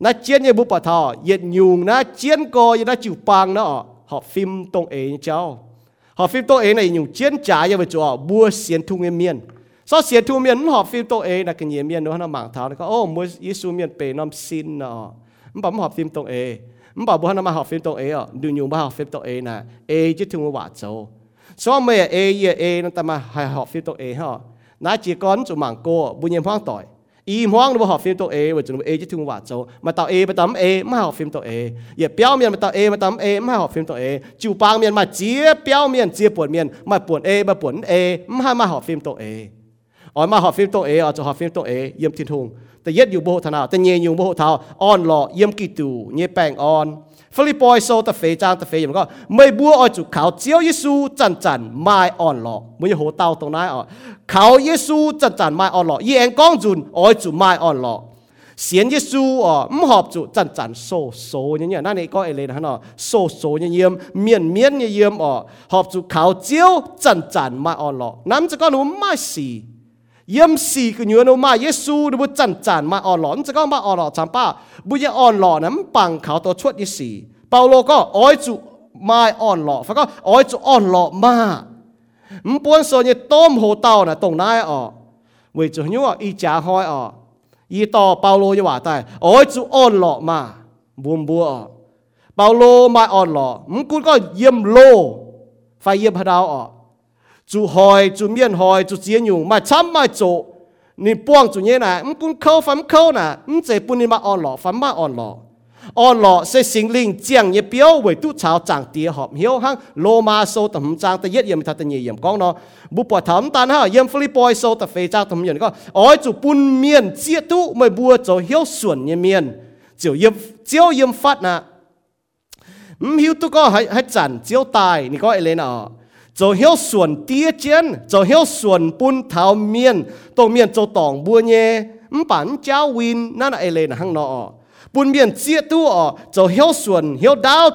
na chiến như bố bà thọ yên nhung na chiến co như na chịu pang nó họ phim tông ấy e cháu họ phim tông ấy e này nhung chiến trả như vậy cho bua xiên thung miên sau xiên thung miên họ phim tông ấy e là cái nhiều miên nó nó mảng tháo nó có ô oh, mua Giêsu miên về năm xin nó bấm họ phim tông ấy bảo bố nó mà họ phim tông ấy à ah, đừng nhung bà họ phim tông ấy nè ấy chứ thung quả cháu sau mẹ ấy ấy nó ta mà họ phim tông ấy họ na chỉ con chỗ mảng cô bùn nhiên hoang tỏi อบัวเสียนทุ่งเมียน so xiết thu miền họ phim tổ ê là cái nhiều miền nó nó mạng tháo nó có ô mua Giêsu miền bề năm xin nó mình bảo học phim tổ ê mình bảo bữa nó mà học phim tổ ê à đừng dùng bảo học phim tổ ê nè ê chứ thu quả châu so mày ê ê ê nó ta mà hay học phim tổ ê ha nãy chỉ con chủ mạng cô bu nhiễm hoang tỏi y hoang nó học phim tổ ê và chúng ê chứ thu quả châu mà tao ê mà tắm ê mà học phim tổ ê giờ béo miền mà tao ê mà tắm ê mà học phim tổ ê chủ bang miền mà chia béo miền chia buồn miền mà buồn ê mà buồn ê mà mà học phim tổ ê อ๋อมาหอบฟิล์มตัวเออ๋อจะหอบฟิล์มตัวเอเยี่ยมทินทุงแต่เย็ดอยู่โบหทนาแต่เยอยู่โบหเท้าอ่อนหล่อเยี่ยมกี่ตูเยแปงอ่อน ฟิลิปปอยโซตะเฟจางตะเฟอย่างก็ไม่บัวอ้อยจุขาวเจียวเยซูจันจันไม่อ่อนหล่อไม่โหเต้าตรงนั้นอ๋อเขาเยซูจันจันไม่อ่อนหล่อเยี่ยงก้องจุนอ้อยจุไม่อ่อนหล่อเสียนเยซูอ๋อมหอบจุจันจันโซโซเนี่ยเนี่ยนั่นเองก็เอเลยนะฮะเนาะโซโซเนี่ยเยี่ยมเมียนเมียนเนี่ยเยี่ยมอ๋อหอบจุขาวเจียวจันจันไม่อ่อนหล่อน้ำจะก็หนูไม่สี เยี่ยมสีก็เนื้อโนมาเยซูดูบุจันจันมาอ่อนหลอนจะก็มาอ่อนหลอนจามป้าบุยอ่อนหลอนน้ำปังเขาตัวชวดยี่สีเปาโลก็อ้อยจุมาอ่อนหลอนฟังก็อ้อยจุอ่อนหลอนมามันปวนส่วนเนี่ยต้มโหเตาน่ะตรงนั้นอะเวจุเนื้ออีจ่าหอยอะอีต่อเปาโลยว่าแต่อ้อยจุอ่อนหลอนมาบุมบัวอะเปาโลมาอ่อนหลอนมันกูก็เยี่ยมโลไฟเยี่ยมพระดาวอะ chú hỏi, chú miên hỏi, chú chia nhung mà chăm mà chỗ. Ni buông chú nhé nè em cũng khâu phắm khâu nè em chế bún ni mà ăn lọ phắm mà ăn lọ. Ăn lọ sẽ sinh linh chẳng nhé biểu với tu cháu chẳng tía họp hiểu hăng. Lô ma sâu tầm trang ta yết yếm thật tình yếm con nó. Bù bỏ thấm tan ha, yếm philip boy sâu ta phê trang tầm yếm có ôi chú bún miên chia tu mới bùa cho hiểu xuẩn nhé miên. Chiều yếm chiều yếm phát nè hiếu tu có hãy hãy chẳng chiều tài ni có ai lên à 做很有啊，为做咪写书นะไม่สิ่งลิงจะจันทำไมเยี่ยมทิ้นหุ่งน่ะเตียตอนจะสิ่งลิงชอบไม่สิ่งลิงทำไมเยี่ยมน่ะทิ้นหุ่งจันจันทำไมเยี่ยมเหมือนจะโทชอบไม่写书这样好呐，你得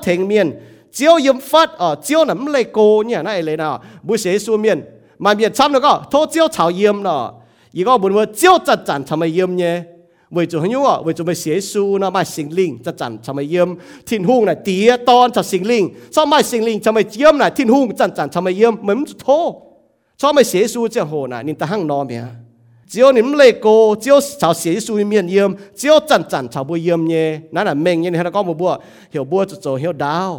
行孬咩？只要你们嚟过，只要朝写书面验，只要真真朝不验嘅，นั่นน่ะ明嘅你喺度讲冇บัว，晓บัว就做晓ด าว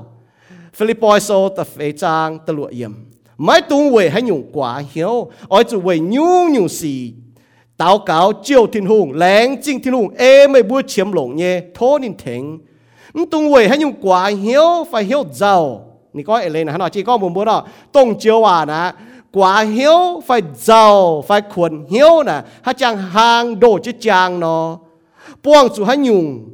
ฟิลิปปอยโซตะเฟจางตะลวดเยี่ยมไม่ตรงเวยให้ยุ่งกว่า晓อ้อยจะเวยยุ่งยุ่งสี 祷告照天空，冷静天空，诶咪会潜龙嘢，拖年停。咁当为系用挂晓，快晓走。你讲诶你嗱，嗱只讲冇冇咯？当朝话嗱，挂晓快走，快困晓嗱，系将行到只将咯。帮助系用，哦，当半步系走，快个挂晓，我就当面背耶稣。ต่อมีอันเยซูฮะจะบุป่าติจุงเนาะต่อบุป้องเยี่ยวเจ้ามีฮิตเยซูเยเจ้าเดียฟก็เจ้าเฮนอ๋อบุบุมังท่านหังนอเจียวก้อนเนี่ย tao cáo chiều thiên hùng, lén chinh thiên hùng, ê mày bua chiếm lộng nhé thô nên thỉnh tung quỷ hay nhung quá hiếu, phải hiếu giàu. Nị coi lên hắn nói chỉ có một bữa đó. Tung chiều à nè quá hiếu phải giàu, phải khuẩn hiếu nè hả chàng hàng đồ chứ chàng nó buông chủ hãy nhung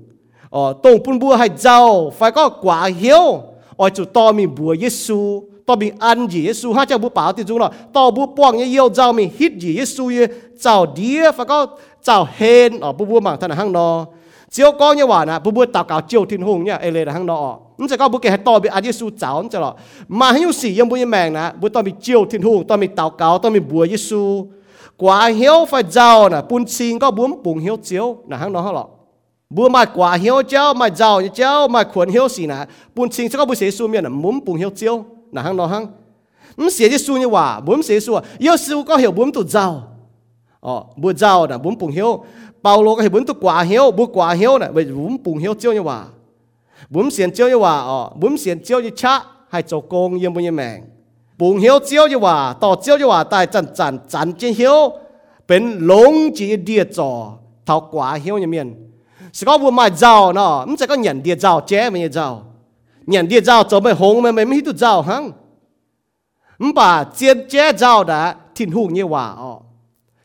ờ tung bun bua hay giàu, phải có quá hiếu. Ở chủ to mình bùa Giêsu to bị ăn gì Giêsu ha cho bố bảo thì chúng nó to bố bong như yêu giàu mình hít gì Giêsu như chào đĩa và có chào hên ở bố bố mảng thân hàng nó chiếu có như vậy nè, bố bố tạo cáo chiều thiên hùng nhá ele là hàng nó nó sẽ có bố kể hay to bị ăn Giêsu chào cho nó mà hay sĩ yếm bố như mèn nè, bố to bị chiều thiên hùng, to bị tạo cáo, to bị bùa Giêsu quá hiếu phải giàu nè bún xin có bún bùng hiếu chiếu là hàng nó hả lọ. Bùa mai quả hiếu chéo mai giàu như chéo mai khuẩn hiếu xì nè bún xin sẽ có bùa xế su miền là muốn bùng hiếu chiếu. 哪行哪行，唔写啲书你话，唔写书啊，有时我系本都走，哦，唔走嗱，本半晓，保罗嘅系本都挂晓，唔挂晓嗱，为本半晓招你话，本先招你话哦，本先招你差系做工要唔要命，半晓招你话，到招你话，但系真真真正晓，เป็นหลงจีเดียจอเท่ากว่าเหี้ยวยังเมียนสก็บัวมาเจ้าเนาะมันจะก็หยันเดียเจ้าแจ้ไม่เจ้า nhận đi giao cho mày hùng mày mày mấy tụt giao hăng? Mày bà chết chế giao đã thiên hùng như hòa ọ.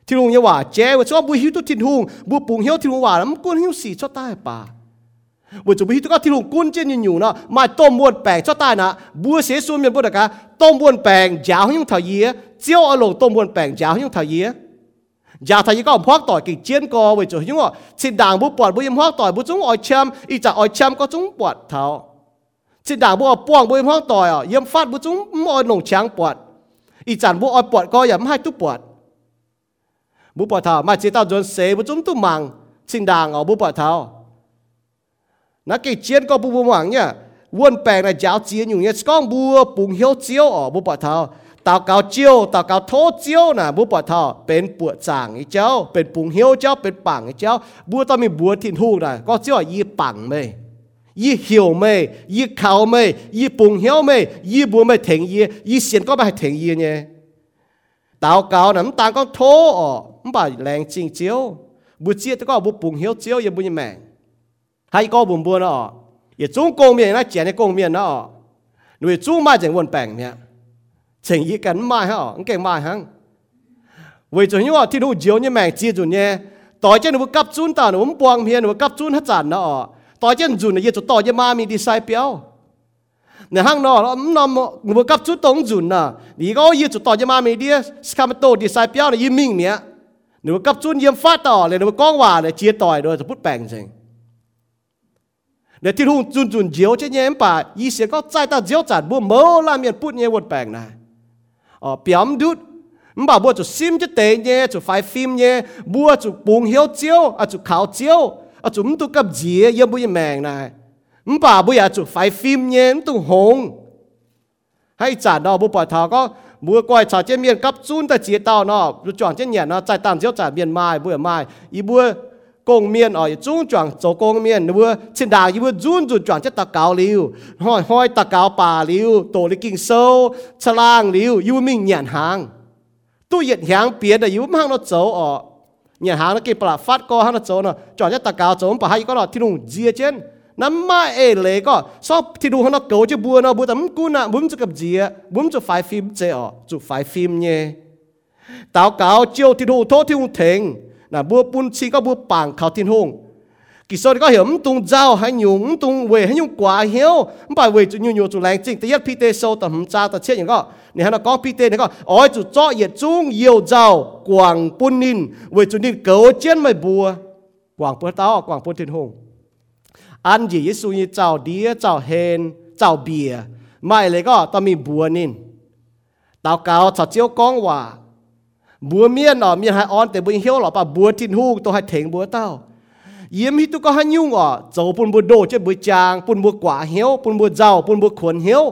Thiên hùng như hòa chế và cho bùi hiếu tụt thiên hùng bùi bùng hiếu thiên hùng hòa lắm quân hiếu xì cho tai bà. Bùi chủ bùi hiếu tụt thiên hùng quân trên như nhủ nó mày tôm buồn bèn cho tai nà bùa xế xuống miền bùa đặc cả, tôm buồn bèn giáo những thảo yế chiêu ở lồng tôm buồn bèn giáo những thảo yế ยาทายก็พวกต่อยกิเจียนกอไว้จุยุ่งอ่ะสิด่างบุปผาบุยมพวกต่อยบุจุงอ่อยเชื่อมอีจ่าอ่อยเชื่อมก็จุงปวดเท้า จิด่างบ่อป้วงบ่ห้องต่อยอะเยี่ยมฟาดบ่จุ้งมอหลงช้างปวดอีจันบ่อปวดก็อย่าไม่ให้ทุกปวดบุปผามาจิตาจนเสบ่จุ้งตุ้มังชิงด่างเอาบุปผานักเจียนก็บุบุหวังเนี่ยวนแปลงในเจ้าเจียนอยู่เนี่ยก้องบัวปุงเฮียวเจียวอ๋อบุปผาตาเกาเจียวตาเกาโทเจียวน่ะบุปผาเป็นปวดจางไอ้เจ้า เป็นปุงเฮียวเจ้าเป็นปังไอ้เจ้าบัวต้องมีบัวทิ้นหูกน่ะก็เจียวยี่ปังไหม yi bằng mày yi hiểu mày yi khảo mày yi bùng hiếu mày yi bùa mày thành yi yi xiên có mày thành yi nhé tao cao nè tao có thô ờ không phải lẹng chính chiêu bùa chia tao có bùa bùng hiếu chiêu yi bùa như mày hay có bùa bùa nó ye trung công miệng nó chén cái công miệng nó nuôi trung mai chẳng quân bèn miệng 情意紧卖吓，咁劲卖吓。为咗因为天路照呢命接住呢，代真会急转但系我们帮片会急转一阵啦哦， ต่อเจนจุนเนี่ยจะต่อเยมามีดีไซน์เปียวในห้างนอนนอนงูกับจุดตรงจุนน่ะดีก็ยืดจุดต่อเยมามีดีสคามโตดีไซน์เปียวเนี่ยยิมมิ่งเนี่ยหนูกับจุนเยี่ยมฟาต่อเลยหนูก้องว่าเลยเจียต่อยโดยจะพูดแปลงจริงเดี๋ยวที่ทุ่งจุนจุนเจียวเช่นเยี่ยมป่ายี่เสียก็ใจตาเจียวจัดบัวเมื่อลามียนพูดเนี่ยวนแปลงนะอ๋อเปียมดุดมบ่าบัวจุดซิมจะเตยเนี่ยจุดไฟฟิมเนี่ยบัวจุดปูงเหียวเจียวอ่ะจุดขาวเจียว à chúng tôi cấp gì yên bữa mèng này. Mà bữa à, chủ phải phim nhé tôi hùng, hay trả đó bữa bỏ thảo có mua quay trả trên miền cấp chun tại chỉ tao nó. Rồi chọn trên nhà nó chạy tạm chiếu trả miền mai bữa mai. Ý bữa công miền ở trung chọn chỗ công miền bữa trên đảo ý bữa chun run chọn chất tạc cáo liu. Hỏi hỏi tạc cáo bà liu tổ lý kinh sâu chà lang liu yêu mình nhàn hàng. Tôi nhiệt hàng biến là yêu mang nó chỗ ở nhà hàng nó kịp là phát co hàng nó chỗ nó chọn nhất tà cáo chỗ bà hay có là thiên đùng dìa trên nắm mà ê lệ có so thiên đùng nó cầu chứ bùa nó bùa tấm cú nạ bùm cho cặp dìa bùm cho phải phim chế ọ chụp phải phim nhé tao cáo chiêu thiên đùng thô thiên đùng thèn là bùa bùn chi có bùa bảng khảo thiên hùng ปางเขาทิ้นหงกิโซก็เห็นตุงเจ้าให้หยุ่งตุงเวให้หยุ่งกว่าเหี้ยวไม่ไปเวจุยุ่งยุ่งจุแรงจริงแต่ยัดพีเตโซแต่ผมจ้าแต่เชี่ยอย่างก็เนี่ยฮะนะก็พีเตเนี่ยก็อ๋อจุจ่อเหยียดจุ้งเยี่ยวเจ้ากวางปุ่นนินเวจุนินเก๋อเจียนไม่บัวกวางเปิดเต้ากวางปุ่นทิ้นหงอันยี่ยิสุยเจ้าเดียเจ้าเฮนเจ้าเบียไม่เลยก็ต้องมีบัวนินตาวเกาชาเจียวกองว่าบัวเมียนอ๋อเมียนหายอ่อนแต่บัวเหี่ยวหรอป่ะบัวทิ้นหูตัวให้เถงบัวเต้าเ ยี่ยมฮิตุก็หันยุ่งอ๋อเจ้าปุ่นบัวโดเจ้าบัวจางปุ่นบัวกว่าเหี่ยวปุ่นบัวเจ้าปุ่นบัวขวนเหี่ยว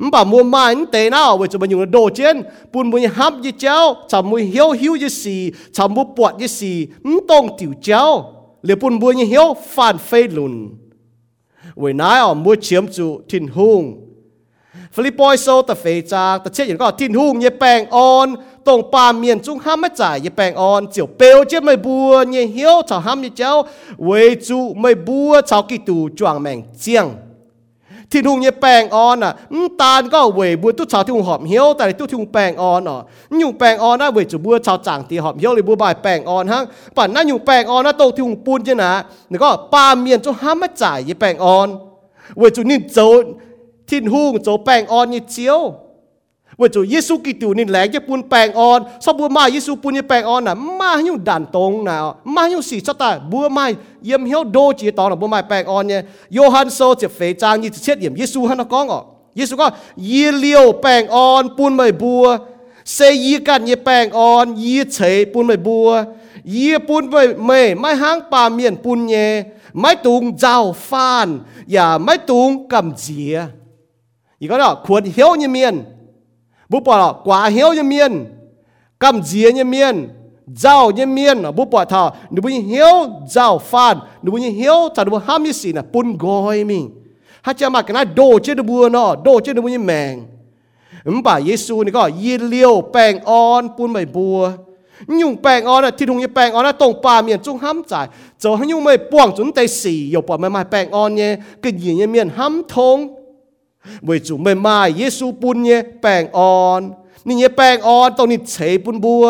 มันป่ะมัวมาอันเตน่าเวจะมาอยู่ในโดเจนปุ่นบัวฮับยี่เจ้าชำมัวเหี่ยวหิวยี่สี่ชำบัวปวดยี่สี่มันต้องติ๋วเจ้าเหลือปุ่นบัวยี่เหี่ยวฟันเฟยลุนเวนายอ๋อมัวเฉียมจูทิ้นหุงฟิลิปปอยโซตะเฟจางตะเชี่ยอย่างก็ทิ้นหุงเย่แปงอ่อน ตรงป่าเมียนจุงห้ามไม่จ่ายยีแปงออนเจียวเปลเจ็บไม่บัวเนี่ยเหี้ยวชาวห้ามยี่เจ้าเวจูไม่บัวชาวกิตูจวงแมงเจียงที่ทุ่งยี่แปงออนอะตาลก็เวบัวตุ้ชาวที่หุงหอมเหี้ยวแต่ตุ้ที่หุงแปงออนอะยุงแปงออนนะเวจูบัวชาวจางตีหอมเหี้ยวเลยบัวใบแปงออนฮะปั่นนั่นยุงแปงออนนะโตที่หุงปูนเจ้านะแล้วก็ป่าเมียนจุงห้ามไม่จ่ายยีแปงออนเวจูนี่โจทิ้นหุงโจแปงออนยี่เจียว ว่าจูเยซูกิตูนี่แหลกจะปูนแปลงอ่อนสบัวมาเยซูปูนจะแปลงอ่อนน่ะมาอยู่ดันตรงน่ะมาอยู่สีสตาบัวไม้เยี่ยมเหี้ยวโดจีตองน่ะบัวไม้แปลงอ่อนเนี่ยโยฮันโซจะเฟจางยี่เช็ดเยี่ยมเยซูฮันนะก้องอ๋อเยซูก็ยีเลียวแปลงอ่อนปูนไม่บัวเซยีกันยี่แปลงอ่อนยีเฉยปูนไม่บัวยีปูนไม่ไม่ไม่ห้างปาเมียนปูนเย่ไม่ตุงเจ้าฟานอย่าไม่ตุงกำเจียอีกก็เนาะควรเหี้ยวเนี่ยเมียน bố bỏ quả hiếu như miên cầm dìa như miên giàu như miên. Bố bỏ thảo nếu bố hiếu giàu phan nếu bố hiếu thảo nếu bố ham như xì nè, bún gói mình hát cha mà cái này đồ chết bố nó đồ chết bố như mèng. Ừm, bà Giêsu này có yi liêu bèng on, bún bảy bùa. Nhung bèng on là thì thùng như bèng on là tông bà miền trung hám giải cho hắn nhung mày buông chúng tay xì yêu bỏ mày mày bèng on nhé. Cái gì như miền hám thông บวยจุไม่มาเยซูปุนเนี่ยแปงออนนี่เนี่ยแปงออนตรงนี้เฉยปุนบัว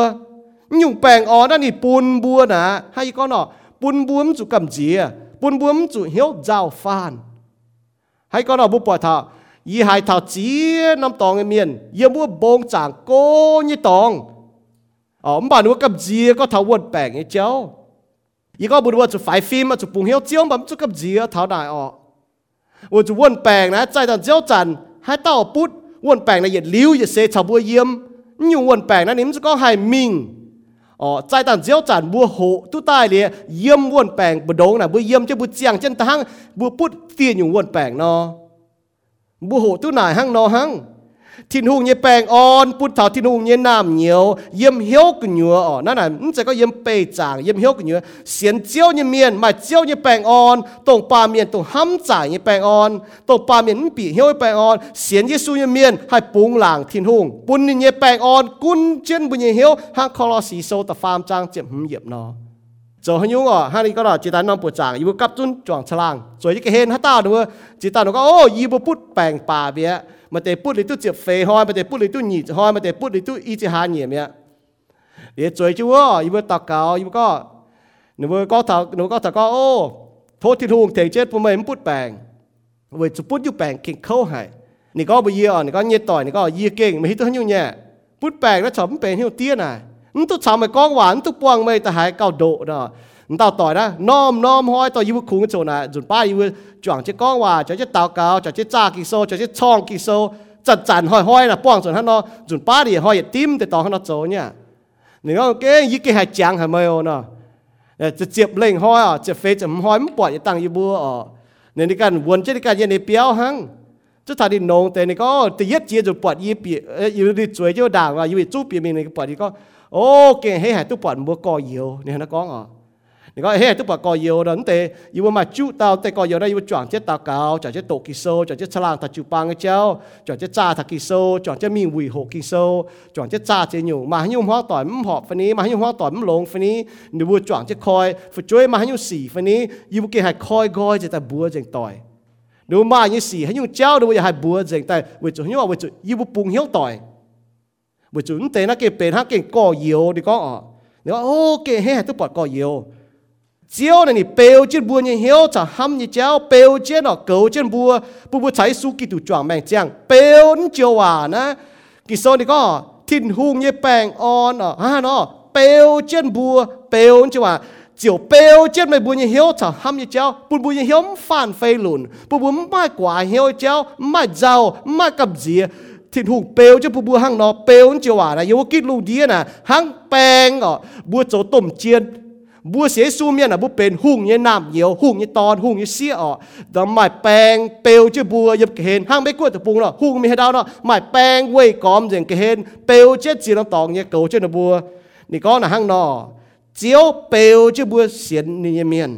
ยุ่งแปงออนนั่นนี่ปุนบัวนะให้ก็หนอปุนบัวมันจุกำเจียปุนบัวมันจุเหี้ยวเจ้าฟานให้ก็หนอบุปผาทายี่หายทาเจียน้ำตองเมียนเยี่ยมัวบงจางโกนี่ตองอ๋อมบ้านวัวกำเจียก็ทาวนแปงไอ้เจ้ายี่ก็บุญว่าจุไฟฟิล์มจุปุงเหี้ยวเจียวมันจุกำเจียทาได้อ๋อ ยู่เสียนเจียวเยเมียนมาเจียวเยแปงอ่อนตรงปลาเมียนตรงห้ำจ่ายเยแปงอ่อนตรงปลาเมียนปีเหี้ยวเ thiên hùng như bèn on bút thảo thiên hùng như nam nhiều yếm hiếu cứ nhựa ở nó này ừ, chỉ có yếm bề chàng yếm hiếu cứ nhựa xiên chiếu như miền mà chiếu như bèn on tổng ba miền tổng hăm chàng như bèn on tổng ba miền bị hiếu bèn on xiên như su như miền hay bùng làng thiên hùng bún như bèn on, cún chuyên bún như hiếu hăng khó lo xì sâu tập phàm trang chậm hùng yếm nó giờ hãy nhung ở hai đi có là chỉ ta nằm bộ trạng yêu cấp chun chuồng chlang rồi cái hên hát ta đúng chỉ ta nó có, ô yêu bút bèn bà bia มาแต่พูดเลยตู้เจ็บเฟยหอยมาแต่พูดเลยตู้หนีหอยมาแต่พูดเลยตู้อีจะหาเหนียมเนี่ยเดี๋ยวจอยจูว่าอยู่บนตากเก่าอยู่ก็หนูก็ถากหนูก็ถากก็โอ้โทษที่ทุ่งเทเจ็ดผมไม่พูดแปลงเว้ยจะพูดอยู่แปลงเก่งเข้าให้นี่ก็ไปเยี่ยนี่ก็เยี่ยต่อยนี่ก็เยี่ยเก่งไม่ฮิตตัวยุ่งแย่พูดแปลงแล้วชอบเป็นหิ้วเตี้ยน่ะมึงต้องทำไอ้ก้องหวานต้องปวงไม่แต่หายเก่าโดเนาะ tao tỏi đó nom nom hoi tao yêu khung chỗ này chuẩn ba yêu chọn chiếc con hòa cho chiếc tao cao cho chiếc cha kỳ sâu cho chiếc chong kỳ sâu chặt chặt hoi hoi là bong chuẩn hắn nó chuẩn ba đi hoi tim để tao hắn nó chỗ nha nếu không cái ý cái hai chàng hay mấy ô nóจะเจ็บเล่งห้อยอ่ะจะเฟจะห้อยมันปวดจะตั้งอยู่บัวอ่ะในในการวนเช่นการยันในเปียวหังจะถ่ายดินงแต่นี่ก็ตีเย็ดเจียจะปวดยี่ปีเอออยู่ดีสวยเจ้าด่างว่าอยู่จู้ปีมีในปวดนี่ก็โอ้เก่งให้หายตัวปวดบัวก่อเหี่ยวนี่นะก้องอ่ะ 你讲嘿，都把个有人的，因为嘛住到这个有人，因为转接打高，转接多几手，转接吃浪他就帮个教，转接炸他几手，转接命维护几手，转接炸这牛嘛，还用花袋唔学分呢，嘛还用花袋唔弄分呢，你会转接开，佛嘴嘛还用死分呢，因为佢系开开就在补正袋，你嘛要死，还用教你会系补正袋，为做因为为做要不半晓袋，为做唔定那个病他见个有，你讲哦，你讲哦，见嘿都不个有。Chiếu này bèo trên bùa như hiếu chả hâm như cháu bèo trên nó cầu trên bùa bùa bùa cháy su kỳ tụ chọn mèn chàng bèo nó chiều à nè kỳ sau này có thìn hung như bèn on à, ha nó bèo trên bùa bèo chiều à chiều bèo trên mày bùa như hiếu chả hâm như cháu bùa bùa như hiếu phản phê lùn bùa bùa mai quả hiếu cháu mai giàu mai cầm gì thịt hùng bèo cho bùa bùa hăng nó bèo chiều à nè yếu kít lù đi nè hăng bèng, ở bùa chỗ tôm chiên บัวเสียซูเมียนอ่ะบุเป็นหุ่งเนี่ยน้ำเหนียวหุ่งเนี่ยตอนหุ่งเนี่ยเสียอ่ะดอกไม้แปลงเปลวเจ้าบัวยับเห็นห้างไม่กลัวตะปุงเนาะหุ่งมีให้ดาวเนาะไม้แปลงเว้ยกอมอย่างเห็นเปลวเจ็ดจีนตองเนี่ยเก่าเจ้าบัวนี่ก็น่ะห้างเนาะเจียวเปลวเจ้าบัวเสียนเนี่ยเมียน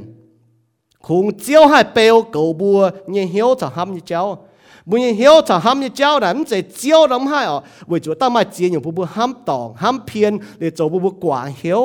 คงเจียวให้เปลวเก่าบัวเนี่ยเหี้ยวจะห้ำเนี่ยเจ้าบุญเหี้ยวจะห้ำเนี่ยเจ้านั้นจะเจียวน้ำให้อ่ะเว้ยจุดตั้งมาเจียนอย่างบัวห้ำตองห้ำเพียนเลยจะบัวกว่าเหี้ยว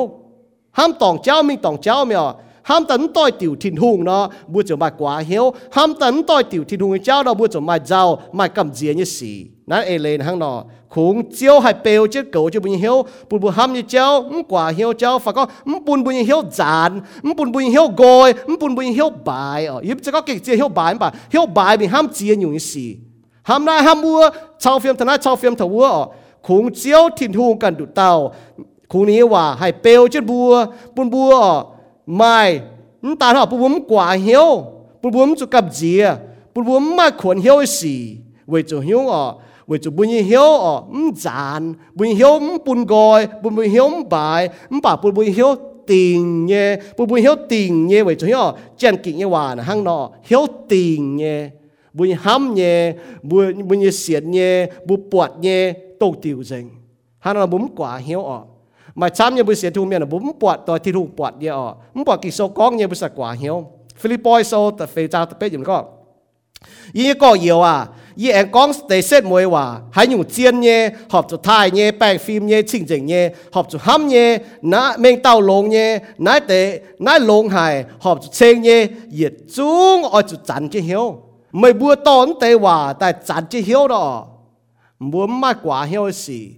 ham tòng cháu mình tòng cháu mèo ham tấn tôi tiểu thìn hùng nó bùa chỗ mà quá hiếu. Ham tấn tôi tiểu thìn hùng cháu đó bùa chỗ mà giàu mà cầm dìa như xì. Nãy ê lên hăng nó khủng chiếu hay bèo chứ, cậu chứ bùi hiếu. Bùi bùi ham như cháu m quả hiếu cháu. Phải có m bùi bùi hiếu giàn m bùi bùi hiếu gồi m bùi bùi hiếu bài. Ờ yếp chỉ có kịch chia hiếu bài mà bài mình ham chia như xì. Ham nay ham mua sau phim thằng nay sau phim thằng mua ờ, khủng chiếu thìn hùng cần đủ tàu. คูนี้ว่าให้เปลวจุดบัวปุ่นบัวไม่นตาหอปุ่นบัวมกว่าเหียวปุ่นบัวมจุกับเจียปุ่นบัวมมาขวนเหียวสีเวจูเหียวอ่ะเวจูบุญเหียวอ่ะมจานบุญเหียวมปุ่นกอยปุ่นบุญเหียวมบายมป่าปุ่นบุญเหียวติงเย่ปุ่นบุญเหียวติงเย่เวจูเหียวเจนกิ่งเยว่านะห้างนอเหียวติงเย่บุญห้ำเย่บุญบุญเสียดเย่บุญปวดเย่ตกติวเจงห้างนอบุญกว่าเหียวอ่ะ mà chăm như bữa sẽ thu miền bún bọt tôi thì thu bọt gì ở bún bọt kỳ số con như bữa sạc quả hiếu. Philippines sau tập phê cha tập bếp gì nữa ý có nhiều à. Ý em con để xét mỗi hòa hãy dùng chiên nhé, học cho thai nhé bang phim nhé chỉnh chỉnh nhé, học cho hâm nhé ná mình tàu lông nhé nái tệ nái lông hài, học cho chênh nhé yết chung ở cho chắn cái hiếu. Mày bua tón tê hòa, tại chắn cái hiếu đó. Muốn mai quả hiếu gì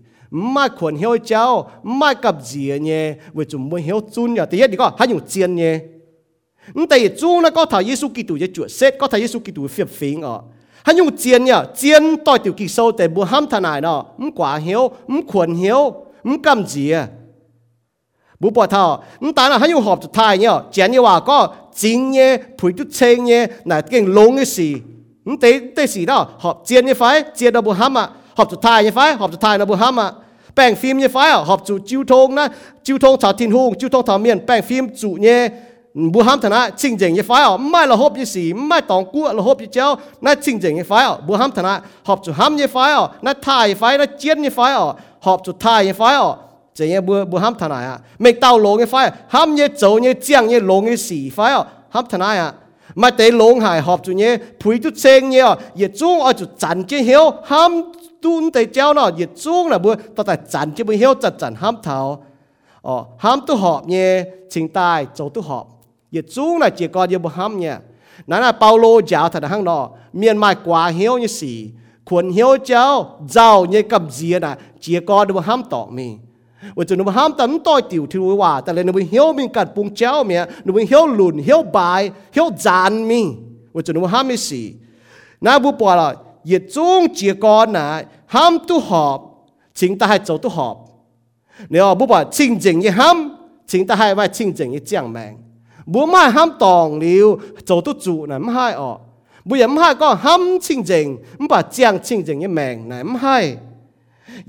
มาขวนเหียวเจ้ามากับเจียเนี่ยเวจุมมวยเหียวจุนอย่าตีเฮ็ดดีก็หาอยู่เจียนเนี่ยนั่นแต่จูนะก็ถ่ายเยซูกิตูจะจวดเซตก็ถ่ายเยซูกิตูเฟียบฟิงอ่ะหาอยู่เจียนเนี่ยเจียนต่อยติวกิโซแต่บัวห้ามทนายเนาะมันกว่าเหียวมันขวนเหียวมันกำเจียบุปผาเท่านั่นแต่ละหาอยู่หอบจุดท้ายเนี่ยเจียนเนี่ยว่าก็จริงเนี่ยผุยจุดเชงเนี่ยไหนเก่งลงเนี่ยสินั่นแต่แต่สีเนาะหอบเจียนเนี่ยไฟเจียนเราบัวห้ามอ่ะ 陪都清เนี่ย嗱劲ลง嘅事咁第第时啦学เจียน嘅快เจียน到不冚啊学就太嘅快学就太到不冚啊แป้งฟิล์ม嘅快啊学就照通นะ照通炒天空照通炒面แป้งฟิล์มจุเนี่ย不冚ถนะ清静嘅快啊唔系เรา学嘅事唔系当估เรา学嘅เจ้านั่น清静嘅快啊不冚ถนะ学就冚嘅快啊นั่น太嘅快นั่นเจียน嘅快啊学就太嘅快啊 chỉ nghe bữa bữa ham thằng này à mình tao lồng cái phải ham như dấu như chiang như lồng như xì phải à ham thằng này à mà để lồng hải học chủ nhé phơi tu sen nhé ye chung ở chủ chăn cái hiếu ham tuân để giáo nó ye chung là bữa tao tại chăn cái bữa hiếu chặt chăn ham thảo ờ ham tu học nhé chính tài dấu tu học ye chung là chỉ có ye bữa ham nhéนั่น น่ะเปาโลเจ้าท่านห้างนอเมียนมากว่าเหียวยี่สี่ควรเหียวเจ้าเจ้าเนี่ยกับเจียน่ะเจียก็ดูห้ามตอกมี ว่าจะนุ่มห้ามตันต่อยติวที่รู้ว่าแต่เลยนุ่มเหี้ยวมีกัดปุงเจ้าเมียนุ่มเหี้ยวหลุนเหี้ยวบายเหี้ยวจานมีว่าจะนุ่มห้ามไม่สีน้าบุปผาละเหยียดจุ้งเจียกอนนะห้ามตู้หอบชิงตาให้โจตู้หอบเนี่ยบุปผา 也中结干呐，ham tu họp, chính ta hãy tu họp. Nếu bố bảo chinh chỉnh như ham, chính ta hãy vai chinh chỉnh như chẳng mèn. Bố mai ham tòng liu, tu trụ nè, mai ọ. Bố yếm hai có ham chinh chỉnh, bố bảo chẳng chinh chỉnh như mèn nè, hai.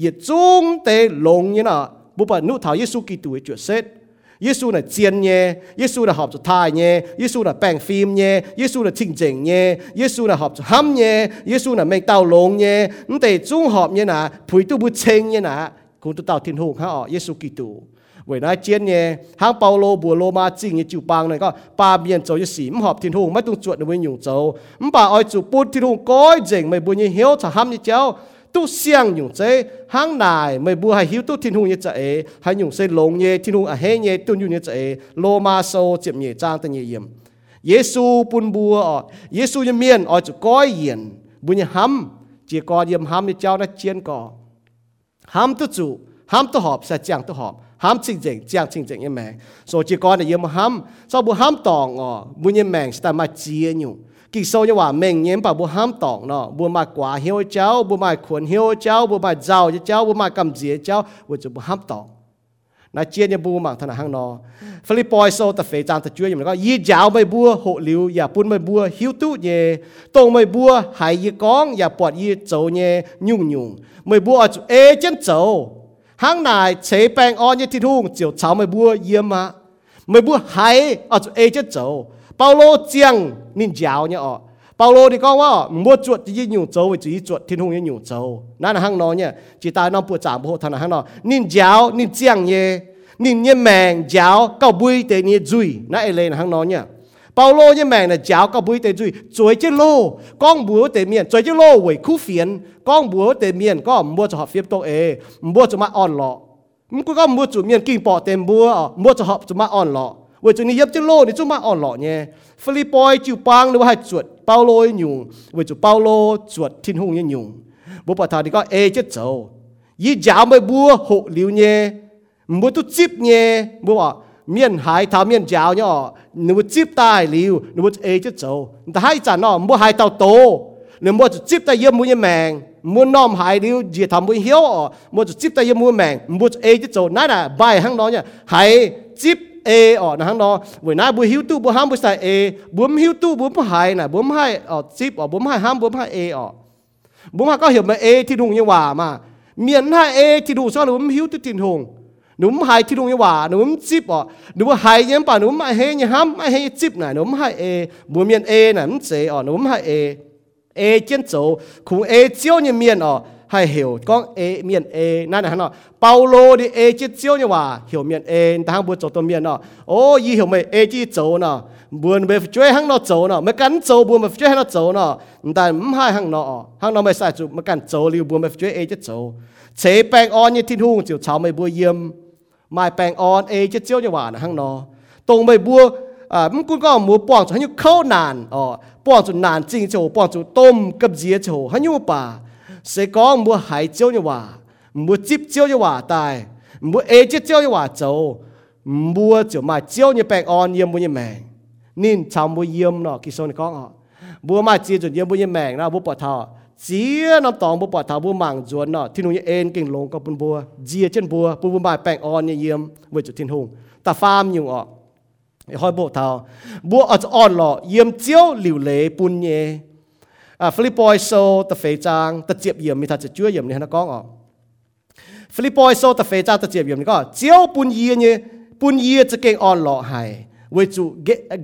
Ye trung tế lông như nọ, bố bảo nụ thảo Giêsu Kitô ấy chuyện xét. 耶稣呢尖耶，耶稣呢合作太耶，耶稣呢病 film 耶，耶稣呢清净耶，耶稣呢合作喊耶，耶稣呢命道龙耶，咁哋中合耶嗱，陪都不清耶嗱，估都到天空哈哦，耶稣基督。vậy nói chiến nhé hàng bao lô bùa lô ma chính như chịu bang này có ba miền châu như xỉ mập thiên hùng mất tung chuột với nhung châu. Bà ơi chủ bút thiên hùng coi dành mấy bùi như hiếu thả hâm như cháu tu xiang nhung chế hang nài mày bùa hay hiu tu thiên hùng như chế e, hay nhung chế lông nhẹ thiên hùng à hè nhẹ tu nhung như chế e, lô ma sâu chậm nhẹ trang tên nhẹ yếm Giêsu bun bùa ở, Giêsu như miền ở chỗ coi yên bu như hâm chỉ có yếm hâm như cháu nó chiên cỏ hâm tu chủ hâm tu họp sẽ chẳng tu họp hâm chính chính chẳng chính chính như mẹ so chỉ có là yếm hâm sau bu hâm tòng ở bu như mẹ sẽ mà chia nhung กิโซยว่าเมงเย็นป่าบัวห้ามตองเนาะบัวมากว่าเฮียวเจ้าบัวมาขวนเฮียวเจ้าบัวมาเจ้าเจ้าบัวมากำเสียเจ้าบัวจะบัวห้ามตองนาเจียนยบูมักธนาห้างนอฟิลิปปอยโซตะเฟจางตะจ้วยอย่างก็ยี่ยาวไม่บัวโหลิวอย่าปุ่นไม่บัวหิวตู้เยตรงไม่บัวหายยี่กองอย่าปวดยี่โจเยยุ่งยุ่งไม่บัวเอเจนโจห้างนายเฉแปงออนยี่ที่ทุ่งเจียวเฉาไม่บัวเยี่ยมมาไม่บัวหายเอาเอเจนโจ งโจวิจีจวดทิ้งหงยี่หยุ่งโจนั่นห้างนอเนี่ยจีตายน้องปวดจ่าบุทานห้างนอนินเจ้านินเจียงเย่นินเนี่ยแมงเจ้าก็บุยเตเนี่ยจุยนั่นเอเลนห้างนอเนี่ย保罗เนี่ยแมงเนี่ยเจ้าก็บุยเตจุยจวยเจโลก้องบัวเตเมียนจวยเจโลเวยคู่เฟียนก้องบัวเตเมียนก็มัวจะหอบเฟียบตัวเอมัวจะมาอ่อนหล่อมันก็มัวจุเมียนกิ่งปอเต็มบัวมัวจะหอบจะมาอ่อนหล่อ ว่าจุนี่ยับจะโลนี่จุมาอ่อนหล่อเนี่ยฟิลิปปอยจิวปังหรือว่าให้จวดเปาโลยุงว่าจุเปาโลจวดทิ้นหงยังยุงบุปผาที่ก็เอเจ็ดเจ้ายี่จามไปบัวหกหลิวเนี่ยบัวตุจิบเนี่ยบัวเมียนหายทาเมียนจาวเนี่ยหนูจิบตายหลิวหนูเอเจ็ดเจ้าแต่ให้จานนอบัวหายเต่าโตหนูบัวจุจิบตายเยี่ยมมุ้ยแมง muốn nom hại điều gì thầm muốn hiếu ở muốn chip tay muốn mèn muốn ai chứ chỗ nãy là bài hăng đó nha hãy chip เอออนะฮังนอเวน้าบุหิวตู้บุห้ามบุใส่เอบุมหิวตู้บุมหายนะบุมให้ออซิบออบุมให้ห้ามบุมให้เอออบุมให้ก็เหี่ยวมาเอที่ดุงยี่หว่ามาเมียนหน้าเอที่ดุงซ้อนบุมหิวตู้ตินหงหนุ่มหายที่ดุงยี่หว่าหนุ่มซิบออหนุ่มหายยังป่าหนุ่มไอเฮยังห้ามไอเฮซิบหน่อยหนุ่มให้เอบุเมียนเอหน่ะมันเสออหนุ่มให้เอเอเจียนโจคุงเอเจียวเนี่ยเมียนออ hay hiểu con e miền e nãy này hắn Paulo đi e chỉ chiếu như vậy, à? hiểu miền e ta không buồn chỗ tôi miền nó ô y hiểu mày e chỉ chiếu nó buồn về chơi hăng nó chiếu nó mày cắn chiếu buồn về chơi hăng nó chỗ nó ta không hay hăng nó hăng nó mày sai chỗ mày cắn chiếu liu buồn về chơi e chỉ chiếu. chế bèn on như thiên hùng chiều cháu mày buồn yếm mai bèn on e chỉ chiếu như vậy hòa hăng nó tông mày bùa à mình cũng có mua bỏng cho hắn như khâu nàn. Ờ bỏng cho nàn chính chỗ bỏng cho tôm cặp dĩa chỗ hắn như bà sẽ có mua hải chiếu như hòa mua chip chiếu như hòa tài mua ê chiếu chiếu như hòa châu mua chiếu mà chiếu như bạc on yếm mua như mèn nên chào mua yếm nó kỳ sau này có họ mua mà chia chuẩn yếm mua như mèn nó mua bỏ thọ. Chia nó tòng mua bỏ thảo mua mảng ruột nọ, thiên hùng như ên kinh lông có bún bùa chia trên bùa bùa bùa bài bạc on như yếm với chủ thiên hùng. Ta pham nhiều ọ hỏi bộ thảo bùa ở on lọ yếm chiếu liều lệ bún nhẹ à Philippoi so ta phê trang ta chiếp yếm mi ta chỉ chúa yếm này hắn có ngọ Philippoi so ta phê trang ta chiếp yếm này có chiếu bùn yê nhé bùn yê chỉ kênh on lọ hay với chủ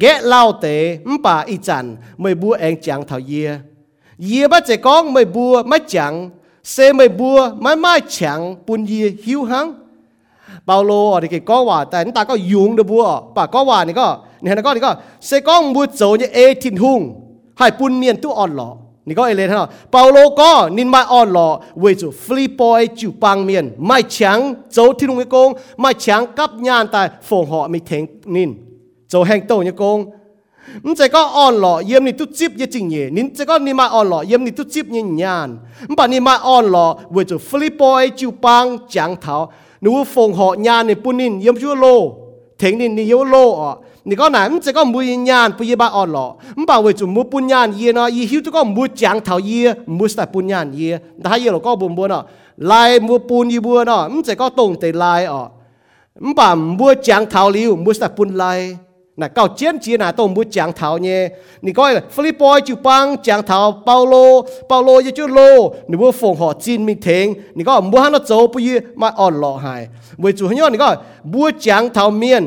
ghé lao tế mbà y chăn mới bùa anh chẳng thảo yê yê bắt chế con mới bùa mới chẳng xe mới bùa mới mai chẳng bùn yê hiu hăng bao lô à, ở đây có hòa tại ta có dùng được bùa bà có hòa này có, này nó có, này có. Xe con bùa chỗ như ê thìn hung hai bùn miền tu on lọ. นี่ก็เอเลนฮะเปาโลก็นินมาออนหล่อเวจูฟลีปอยจูปังเมียนไม่เฉียงโจที่ลุงกงไม่เฉียงกับญานตายฟงหอมีเทงนินโจแหงโตยกงมันจะก็อ่อนหล่อเยี่ยมนี่ตุ๊จิบเยจริงเยนินจะก็นิมาอ่อนหล่อเยี่ยมนี่ตุ๊จิบยินยานมันปานิมาอ่อนหล่อเวจูฟลีปอยจูปังจังเท้านูฟงหอยานในปุ่นินเยี่ยมชั่วโล 一半啊，唔只个动地来啊，唔把唔会讲头了，唔会系半来。那搞坚持那都不讲头呢？你讲菲利波就帮讲头，保罗保罗也就罗，你不奉和真命听，你讲不喊他走不要买安落海，为主很要你讲不讲头面，不就表明，那那哎嘞你讲 นะเก่าเจียนจีนาตมุดจางเทาเนี่ยนี่ก็ฟิลิปปอยจูปังจางเทาเปาโลเปาโลยจูโลนี่ว่าฟงหอจีนมีเทงนี่ก็มัวฮันโจปุยมาอ่อนหล่อหายเวจูฮันยอนนี่ก็บัวจางเทาเมียน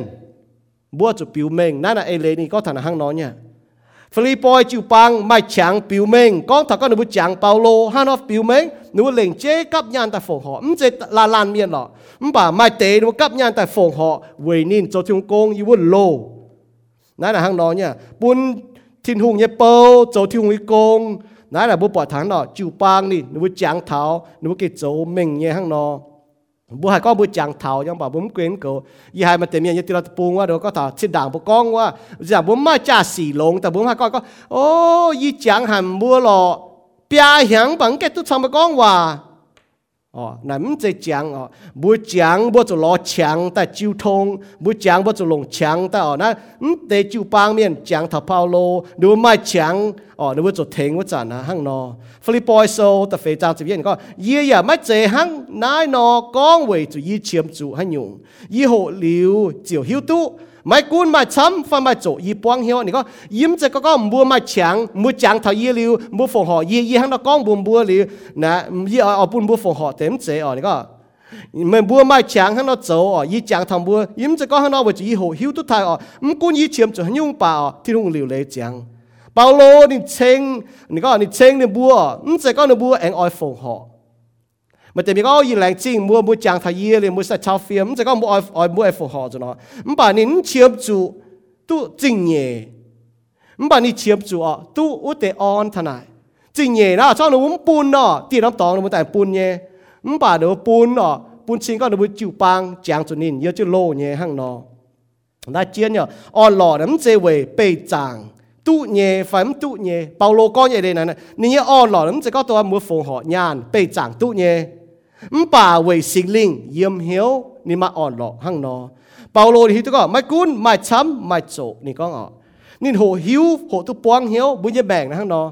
บัวจูปิวเมงนั่นน่ะเอเลนี่ก็ฐานะห้างน้อยเนี่ยฟิลิปปอยจูปังไม่จางปิวเมงก้องถ้าก็นี่ว่าจางเปาโลฮันอฟปิวเมงนี่ว่าเล่งเจ๊กับยานแต่ฟงหอมันเจลาลานเมียนหรอมันบ่าไม่เตะนี่ว่ากับยานแต่ฟงหอเวนินโจทงกงยูว่าโล nãy là hàng nó nhá bún thiên hùng nhé bâu châu thiên hùng y công. Nãy là bố bỏ tháng nọ chịu bang đi bố chàng tháo bố cái châu mình nhé hàng nó bố hai có bố chàng tháo nhưng mà bố quên cầu y hai mà tìm nhé tí là bùng quá rồi, có thảo xin đảng bố con quá. Giờ bố mà cha xì lông ta bố hai coi có, ô y chàng hẳn bố lọ bia hiáng bằng cái tốt xong bố con quá. 哦，那唔า讲哦แ讲我就攞枪得交通ง讲我就จุฬ哦，那唔ง就ต่จิ炮路，如果唔枪哦าง就停我站啊哼咯，菲律งแต่เอาน้ําเตจิวป位就เมี่ยนฉา就ทั mai kun mai chấm, pha mai chỗ, y buông hiếu này có, yếm chỉ có có mua mai chẳng mua chẳng thảo y liu, mua phòng họ y y hàng nó con buồn mua liu. Nè, y ở ở buồn phong họ tém chế ở, này có. Mình mua mai chẳng hàng nó chỗ ở, y chẳng thằng mua, yếm chỉ có hàng đó với chỉ hồ hiếu tu thay ở. Không kun y chiếm chỗ nhung bà ở thiên hùng liu lệ chẳng bao lô đi chênh, này có, đi chênh đi mua không chỉ có đi mua, anh ở phong họ mà tại vì có yên lặng chính mua mua chẳng thay yên liền mua sẽ chào phiền mà có mua ai mua phù hợp cho nó mà bà nín chiếm chủ tu chính nhẹ mà bà nín chiếm chủ à tu út để on thằng này chính đó cho nó muốn bún đó tiền lắm tòng nó muốn tại bún nhẹ mà bà nó bún đó bún chính có nó muốn chịu bang chẳng cho nín nhớ chứ lô nhẹ hàng nó đã chiến nhở on lò đấm dê về bề chẳng tu nhẹ phẩm tu nhẹ bao lô có nhẹ đây này này nín nhớ on lò đấm dê có tôi mua phù hợp nhàn bề chẳng tu nhẹ มป่าเวสิงลิงเยี่ยมเหียวนี่มาอ่อนหลอกหั่งนอเปาโลที่ทุกคนไม่กุนไม่ช้ำไม่โจนี่ก็อ่อนี่โหหิวโหตุปวงเหียวบุญจะแบ่งนะหั่งนอ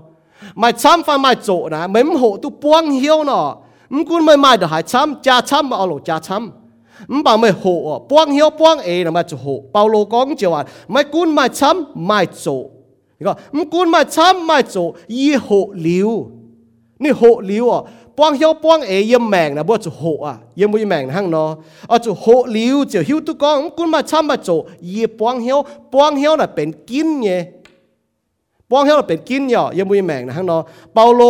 ไม่ช้ำฟังไม่โจนะเหมือนโหตุปวงเหียวเนาะมกุนไม่ไม่เดือดหายช้ำจะช้ำมาเอาหลอกจะช้ำมันบอกไม่โหป้วงเหียวป้วงเอนะมาจะโหเปาโลก้องเจวันไม่กุนไม่ช้ำไม่โจนี่ก็มันกุนไม่ช้ำไม่โจยี่โหลิวนี่โหลิวอะ ปวงเหียวปวงเอเยี่ยมแมงนะบ่จะโหอะเยี่ยมบ่แมงหั่งเนาะเอาจะโหลิวจะหิวตุกองกุนมาช้ำมาโจเยี่ยปวงเหียวปวงเหียวน่ะเป็นกินไงปวงเหียวน่ะเป็นกินย่อเยี่ยมบ่แมงนะหั่งเนาะเปาโล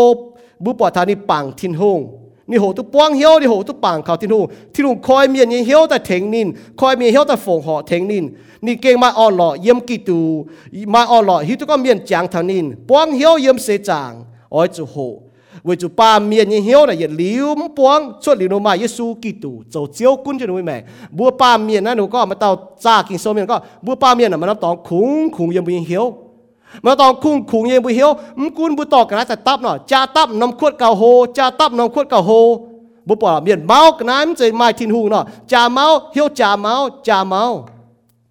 บุปผานี่ปังทินหงนี่โหตุปวงเหียวนี่โหตุปังเขาทินหงทินหงคอยเมียนเหียวแต่เถงนินคอยเมียเหียวแต่ฝงหอเถงนินนี่เก่งมาอ่อนหล่อเยี่ยมกี่ตูมาอ่อนหล่อหิวตุก็เมียนจางทานินปวงเหียวเยี่ยมเสจางอ้อยจุโห 为主把面你晓得也流光出流罗马耶稣基督走教官就为美，不把面那如果我们到炸金上面个，不把面那么那当空空也不晓。mà tao khung khung như bùi hiếu mắm cún bùi tọt cái này tắp nó cha tắp nằm khuất cầu hồ cha tắp nằm khuất cầu hồ bùi bỏ miền máu cái này chơi mai thiên hùng nó cha máu hiếu cha máu cha máu.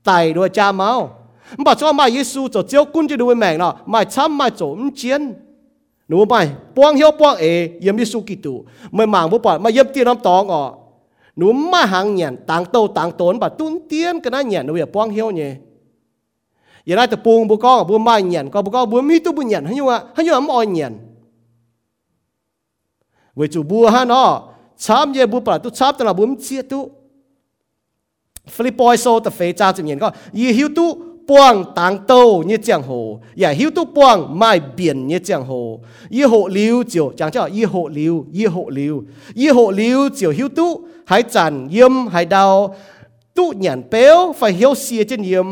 Tài đuôi cha máu. Mà cho mai Giêsu cho chiếu cún cho đuôi mẹ nó mai chăm mai chỗ chiến. น้ำขวดเก่าโฮบัวป้าเมียนเมากันนั้นจะมาทินหูเนาะจ้าเมาเหี่ยวจ้าเมาจ้าเมาไตด้วยจ้าเมามันบอกว่ามาเยซูจะเจ้ากุนจะดูแม่งเนาะมาช้ำมาโจมเจียน หนูไปป้วงเหียวป้วงเอเยี่ยมยิสุกิตูไม่หมางบ่ปอดมาเยี่ยมตีน้ำตองอ๋อหนูมาหังเหยียนต่างโตต่างตนบัดตุ้นเตียนกันนะเหยียนหนูอย่าป้วงเหียวเนี่ยอย่าได้แต่ปูงบุกองบุมาเหยียนก็บุกองบุมีตุบุเหยียนให้ยังว่าให้ยังอ่อนเหยียนเวจูบัวฮะเนาะชามเยบุปลาตุชามตนาบุมเชียตุฟิลิปปอยโซตะเฟจ้าจะเหยียนก็ยี่หิวตุ quang tang tô như chẳng hồ ya hiếu tu quang mai biển như chẳng hồ y hộ liu chiều chẳng cho y hộ liu y hộ liu y hộ liu chiều hiếu tu hãy chản yếm hãy đau tu nhàn béo phải hiếu xìa trên yếm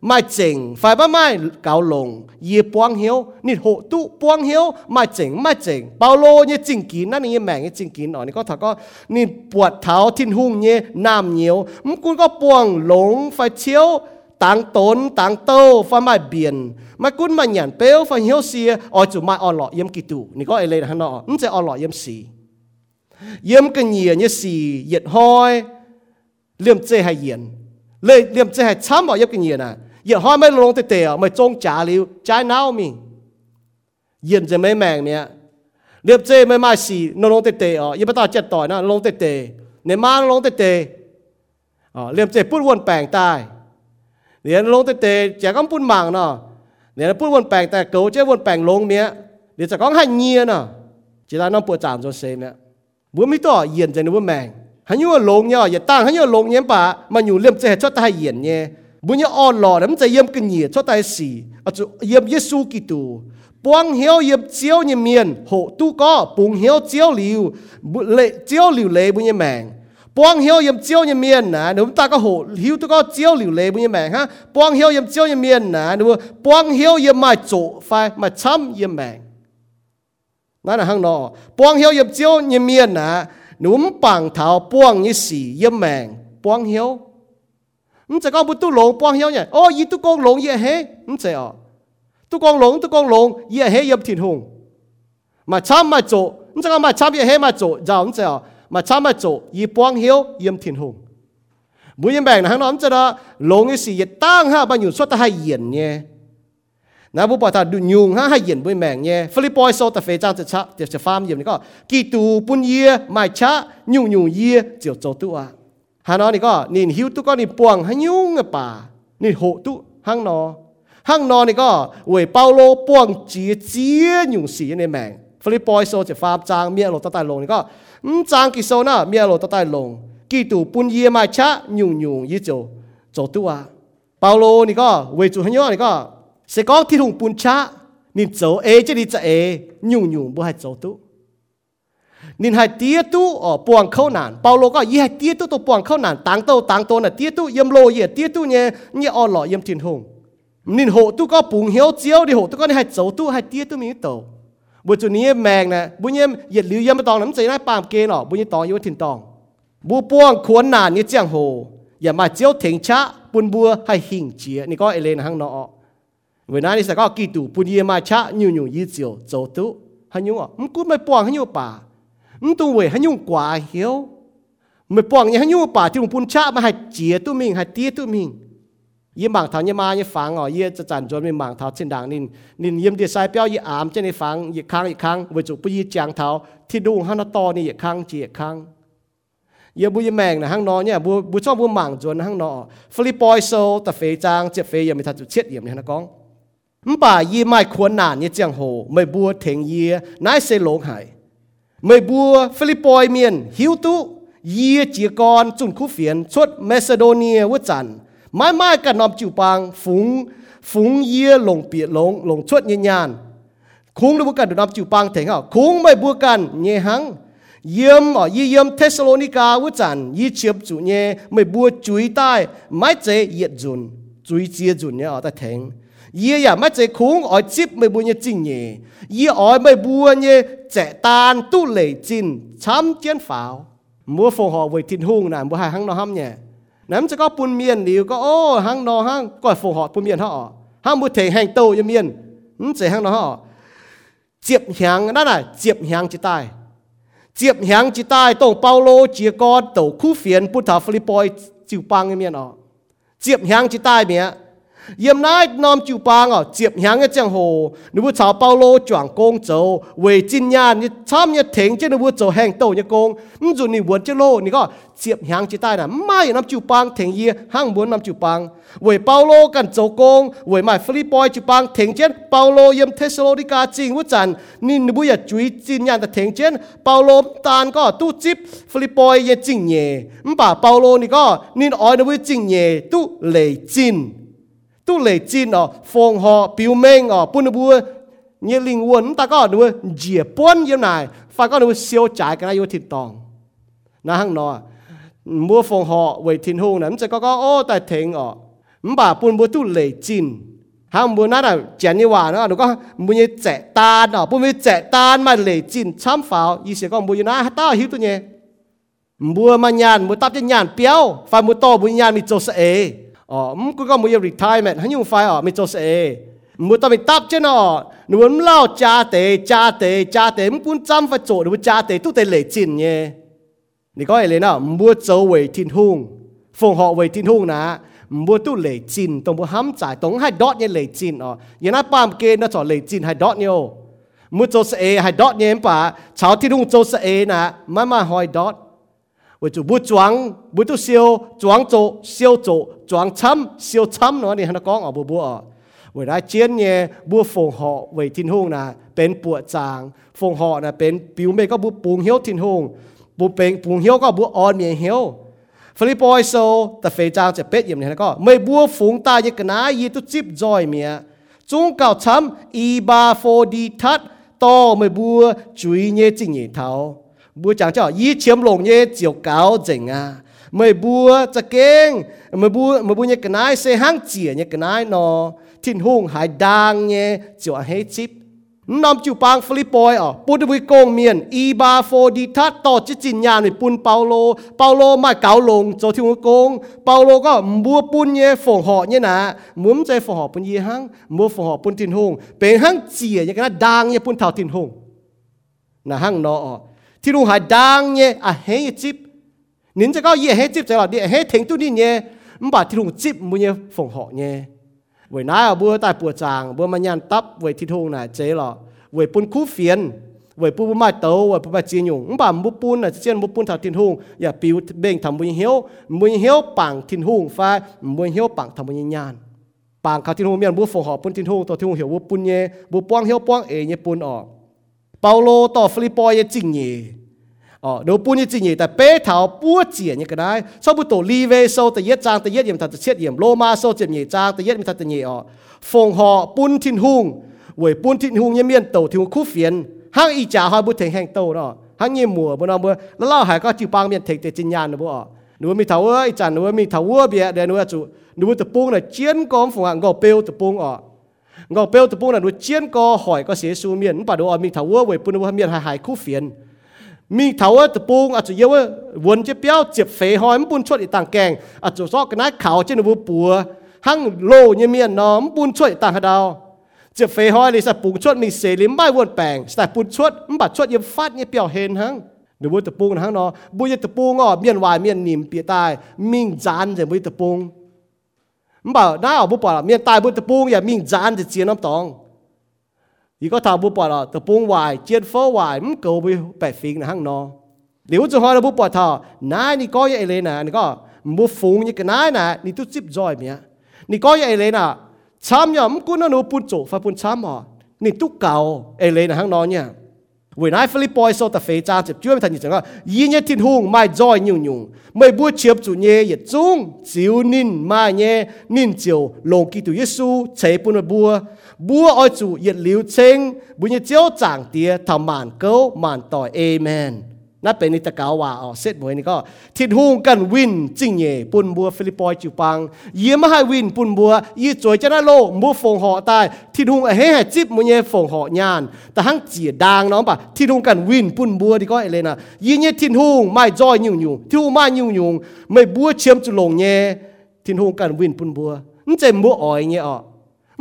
mai chỉnh phải ba mai cao lồng y quang hiếu nít hộ tu quang hiếu mai chỉnh mai chỉnh bao lô như chỉnh kínนั่นนี่แม่งchỉnh kín อ๋อนี่ก็ถ้าก็นี่ปวดเท้าทิ้นหุ่งเนี่ยน้ำเหนียวมันกูก็ปวงหลงไฟเชี่ยว tang tốn tang tô pha mai biển mà cún mà nhận béo pha hiếu xia ở chủ mai ở lọ yếm kỳ tụ ni có ai lên hắn nọ không sẽ ở lọ yếm xì yếm cái nhìa như xì yết hoi liêm chê hay yến lê liêm chê hay chăm vào yếm cái nhìa nè yết hoi mấy lông tê tê mày trông trả liu trái nào mình yếnจะไม่แมงเนี่ยเรียบเจไม่มาสีนลงเตเตอ๋อยังไม่ต่อเจ็ดต่อยนะลงเตเตเนี่ยมาลงเตเตอ๋อเรียบเจพูดวนแปลงใต้ เนี่ยลงเตเตจะก็ปุ่นมังเนาะเนี่ยปุ่นวนแปลงแต่เกาเจ้วนแปลงลงเมียเดี๋ยวจะก็ให้เงียเนาะจีตาน้องปวดจามจนเซมเนี่ยบัวไม่ต่อเย็นใจนึกว่าแมงหันยูว่าลงเนี่ยอย่าตั้งหันยูลงเนี่ยป่ะมันอยู่เลี่ยมเจชดตายเย็นเนี่ยบุญยาอ่อนหล่อแล้วมันจะเยี่ยมกันเหียชดตายสีอาจจะเยี่ยมเยซูกิตูปวงเหียวเยี่ยมเจียวเนี่ยเมียนโหตู้ก็ปุงเหียวเจียวหลิวเละเจียวหลิวเละบุญยาแมง quang hiếu yếm chiếu yếm miên nà nếu ta có hộ hiếu tôi có chiếu liu lệ bây mẹ ha quang hiếu yếm chiếu yếm miên nà nếu quang hiếu yếm mai chỗ phải mai chăm yếm mẹนั่นน่ะข้างนอกปวงเหียวยบเจียวยเมียนนะหนุ่มปังเท้าปวงยี่สี่ยแมงปวงเหียวมันจะก็บุตุหลงปวงเหียวเนี่ยโอ้ยี่ตุกงหลงเย่เฮมันจะอ๋อตุกงหลงตุกงหลงเย่เฮยบถิ่นหงมาช้ำมาโจมันจะก็มาช้ำเย่เฮมาโจเจ้ามันจะอ๋อ มาช้ำมาโจยี่ปวงเหียวเยี่ยมถิ่นหงบุยแบ่งนะข้างนอมันจะละลงยี่สี่ยี่ตั้งฮะบ้านอยู่สุดท้ายเย็นเนี่ยนะบุปผาดุยุงฮะให้เย็นบุญแมงเนี่ยฟิลิปปอยโซตะเฟจางจะชะจะจะฟาร์มเยี่ยมนี่ก็กีตูปุนเยี่ยไม่ชะยุงยุงเยี่ยเจียวโจตัวฮานอนี่ก็นี่หิวตุก็นี่ปวงให้ยุงอะป่านี่โหตุห้างนอห้างนอนี่ก็เวยเปาโลปวงเจีเจียยุงสีในแมงฟิลิปปอยโซจะฟาร์มจางเมียโลตะตายลงนี่ก็ จางกิโซน่ะเมียโลตะตายลงกีตูปุนเยี่ยไม่ชะยุงยุงยี่โจโจตัวเปาโลนี่ก็เวจูฮันยอนี่ก็ sẽ có thi hùng bún cha nên dấu ê chứ đi cha ê nhung nhung bố hai dấu tu nên hai tía tu ở buồng khâu nản Paulo có ý hai tía tu tu buồng khâu nản tăng tô tăng tô là tía tu yếm lô yếm tía tu nhé nhé ở lọ yếm thiên hùng nên hộ tu có bùng hiếu chiếu đi hộ tu có hai dấu tu hai tía tu mình tổ bữa chủนี้ บุจุนี้แมงนะบุญเยี่ยมเหยียดหรือเย้ำไมตองน้ำใจน่าปามเกนอบุญยี่ตองยุถิ่นตองบูป้วงขวนนานเนี่ยเจียงโหอย่ามาเจียวเถงชะปุนบัวให้หิ่งเจียนี่ก็เอเลนหังนอเวลานี่สก็กีตูปุนเยี่ยมาชะยูยูยี่เจียวโจตุหันยุ่งอะมึงกูไม่ป้วงหันยุ่ป่ามึงตัวเวหันยุ่งกว่าเหี้ยวไม่ป้วงเนี่ยหันยุ่ป่าที่มึงปุนชะมาให้เจียตุมิงให้เตี้ยตุมิงางเท้าเช่นดังนินนินยิมเดียสายเปียวยี่อามเช่นในฟังยี่ครั้งอีกครั้งวิจุปยี่จางเท้าที่ดูฮันตอนี่อีกครั้งจีอีกครั้งเยบุยแมงนะฮังนอเนี่ยบุบุชอบบุหมางจวนฮังนอฟิลิปอยโซแต่เฟจางเจ็บเฟยังไม่ทันจุดเช็ดเยี่ยมเนี่ยนะก้อง唔把ยี่ไม่ควรนานยี่จังโหไม่บัวเถงเยี่นายเซหลงหายไม่บัวฟิลิปปอยเมียนหิวตุเยี่จีกรจุนคู่เฟียนชดเมซิโดเนียวจัน mai mai cả nòm chịu bang phúng phúng yê lồng biệt lồng lồng chuột nhẹ nhàng. Khung được cần được nòm chịu bang thế không khung mai bua cần nhẹ hăng. Yếm ở y yếm Thessalonica với chẳng y chiếm chủ nhẹ, mai bua chuối tai, mai chế yết dùn chuối chia dùn nhé ở tại thánh yê ya mai chế khung ở chip mai bua nhẹ chinh nhẹ. Yê ở mai bua nhẹ tu lệ chinh chăm chiến pháo. Mua phong họ với thiên hung nè mua hai hăng nó hâm nhẹ. นั้นจะก็ปุ่นเมียนหนิวก็โอ้หังนอหังก็ฝูหอดปุ่นเมียนห่อห้ามบุเถงแห่งโตยเมียนอืมเสียหังนอห่อเจียบหางนั่นน่ะเจียบหางจิตใต้เจียบหางจิตใต้ต้องเปาโลเจียกอดโตคู่เฟียนพุทธาฟิลิปอยจิวปังเมียนอ๋อเจียบหางจิตใต้เมีย เจเยียดจุนจุยเจียจุนเนี่ยอ่ะแต่เถง ye ya ma che khung ở chip mới bu nhé chính nhé ye ở mới bu nhé trẻ tan tu lệ chín chăm chiến pháo mua phồng họ với thiên hung nè mua hai hang nó ham nhé nắm cho có bún miên liu có ô hang nó hang có phồng họ bún miên họ hang mua thể hành tàu như miên ừ chế hang nó họ chiệp hàng đó là chiệp hàng chỉ tai chiệp hàng chỉ tai tổng Paulo chỉ có tàu khu phiền bút thảo Philippoi chịu băng như miên họ chiệp hàng chỉ tai miệng yếm nái nom chịu bang à chiếp hàng cái chẳng hồ nếu bữa chào Paulo chọn công châu về chính nhà như tham như thỉnh chứ nếu bữa châu hàng tàu như công không dù ni buồn chứ lô ni có chiếp hàng chỉ tai là mai nom chịu bang thỉnh gì hàng muốn nom chịu bang về Paulo cần châu công về mai Philippoi chịu bang thỉnh chứ Paulo yếm Thessalonica chính bữa chẳng ni nếu bữa chú ý chính nhà ta thỉnh chứ Paulo tan có tu chip Philippoi yếm chính nhẹ không bảo Paulo ni có ni nói nếu bữa chính nhẹ tu lệ chính tu lệ chín ở phong họ, biểu mệnh ở bún bùa như linh quân ta có được dìa bốn như này, phải có được siêu trái cái này vô thịt tòng. Na hăng nọ, mua phong họ về thiên hùng này sẽ có có ô tại thịnh ở. Bà bún bùa tu lệ chín hàng bùa nát là chén như hòa nó có bùa như trẻ tan ở bún như trẻ tan mà lệ chín chăm pháo. Ý sẽ có bùa như nát à, ta hiểu tôi nhé. Bùa mà nhàn bùa tắp cho nhàn béo, phải bùa to bùa nhàn mi cho sẽ ờ m cứ có một retirement hắn nhung phải ờ mình cho sẽ một tao mình tap trên nó nó muốn lao cha tế cha tế cha tế m cũng chăm phải chỗ nó cha tế tu tế lệ chín nhé 你讲嚟啦，唔好走回天空，放学回天空呐，唔好都嚟戰，同冇冚仔，同係 dot 嘢嚟戰哦。而家班嘅呢就嚟戰係 dot 嘢，唔好做 A 係 dot 嘢吧，朝天空做 A hai dot。 ว่จะบุจวงบุตุเซียวจวงโจเซียวโจจวงช้ำเซียวช้ำเนาะนี่ฮะกองอ๋อบัวบัวเวลาเจียนเนี่ยบัวฟงหอไว้ทิ้นหงนะเป็นปวดจางฟงหอนะเป็นปิวเมก็บัวปูงเหียวทิ้นหงบัวเปงปูงเหียวก็บัวอ่อนเมียเหียวฟิลิปอยโซแต่เฟจางจะเป็ดเยี่ยมเนี่ยนะก็ไม่บัวฝูงตายกนายีตุจิบจอยเมียจุงเก่าช้ำอีบาโฟดีทัดต่อไม่บัวจุยเยจิงเยเท้า bùa chẳng cho ý chiếm lồng nhé, chiều cáo dành à. Mày bùa cho kênh mày bùa mày bùa nhé, cái này xe hang chìa nhé, cái này nó thiên hùng hải đang nhé, chiều hết chip nằm chịu bang Philippines à bùa đi công miền y ba phô đi thắt tỏ chứ chín nhà này bùn Paulo. Paulo mà cáo lồng cho thiên hùng công. Paulo có bùa bùn nhé phòng họ nhé nà. Muốn chơi phòng họ bùn gì hang mua phòng họ bùn thiên hùng. Bên hang chìa nhé, cái này đang nhé bùn thảo thiên hùng. Là hang nó à ะมุ้มใจฝงหอปุ่นยี่หังมัวฝงหอปุ่นทินหงเป็นหังเจียอย่างนั้นดังเนี่ยปุ่นเท่าทินหงนะหังนอที่รู้หายดังเนี่ยอ่ะเฮ้ยจิบนินจะก็เย่เฮ้จิบจะหรอเดี๋ยวเฮ้ถึงตัวนี้เนี่ยมันบาที่รู้จิบมันเนี่ยฝงหอเนี่ยเวยน้าบัวตายปวดจางบัวมันยันตับเวยที่ทุ่งน่ะเจ๊หรอ เปาโลต่อฟิลิปปอยจริงยีอ๋อเดี๋ยวปูนี่จริงยีแต่เป้เถาปัวเจียนี่ก็ได้ชอบบุตรลีเวโซแต่เย็ดจางแต่เย็ดเยี่ยมทัดเชียดเยี่ยมโลมาโซเจียมยีจางแต่เย็ดมีทัดเยี่ยอ๋อฟงหอปุ้นทินหุงเวยปุ้นทินหุงเยี่ยมเยี่ยนโตทิวคู่เฟียนห้างอีจ่าหอยบุตรแห่งแห่งโตเนาะห้างเยี่ยมมัวบนเอาเมื่อแล้วเล่าหายก็จิปางเมียนเทกแต่จินยานนะบ่อ๋อหนูมีเถาเอ้ยจันหนูมีเถาเอ้ยเบียเดี๋ยวหนูจะหนูจะปุ้งเลยเจียนกองฝงอ่ะก็เปลวจะปุ้งอ๋อ ะงอเปียวตะปุงน่ะหนูเจียนกอหอยก็เสียสูเมียนป่าดูอ่ะมีเถาเอ้ยเว้ยปุ่นว่าเมียนหายหายคู่เฟียน mi thấu á tập bung à chủ yếu á vốn chế béo chụp phế hoi mới bún chuột đi tàng kèng à chủ so cái nái khảo trên nó bùa hăng lô như miền nó mới bún chuột đi tàng hạt đào chụp phế hoi thì sẽ bún chuột mình sẽ lim bay vốn bèng sẽ bún chuột mới bắt chuột yếm phát như béo hên hăng mà nào bu bỏ là miền tai bu tập buông ya miền giàn thì chiến lắm tòng ý có thảo bu bỏ là tập buông hoài chiến phó hoài mắm cầu bị bẻ phiền là hăng nó nếu cho hỏi là bu bỏ thảo nãy ni có vậy lên nè ni có bu phùng như cái nãy nè ni tu chip rồi mía ni có vậy lên nè chăm mắm cũng nó nô bún chỗ phải bún chăm hả ni tu cầu ấy lên là hăng nó nha วินายฟิลิปปอยโซตาเฟจ้าเจ็บจ้วยทันยิ่งก็ยินเยทินหุงไม่จอยยุ่งยุ่งไม่บัวเชียบจูเย่เยจุงจิวนินมาเย่นินเจียวลงกิตุเยซูเชปุนบัวบัวอ้อยจูเยลิวเชงบุญเจียวจางเตียทำมานเก้ามานต่อเอเมน นั่นเป็นนิตกาวว่าอ๋อเสร็จมวยนี่ก็ทิดหูกันวินจิงเย่ปุ่นบัวฟิลิปปอยจูปังเยี่ยมให้วินปุ่นบัวยี่จวยจะน่าโลบัวฟงหอตายทิดหูเฮ้ให้จิบมวยฟงหอยานแต่หังเจียดางน้องปะทิดหูกันวินปุ่นบัวดีก็เอเลนะยี่เนี่ยทิดหูไม่จอยยุ่งยุ่งทิดหูไม่ยุ่งยุ่งไม่บัวเชื่อมจุลงเย่ทิดหูกันวินปุ่นบัวนี่จะบัวอ่อยเงี้ยอ๋อ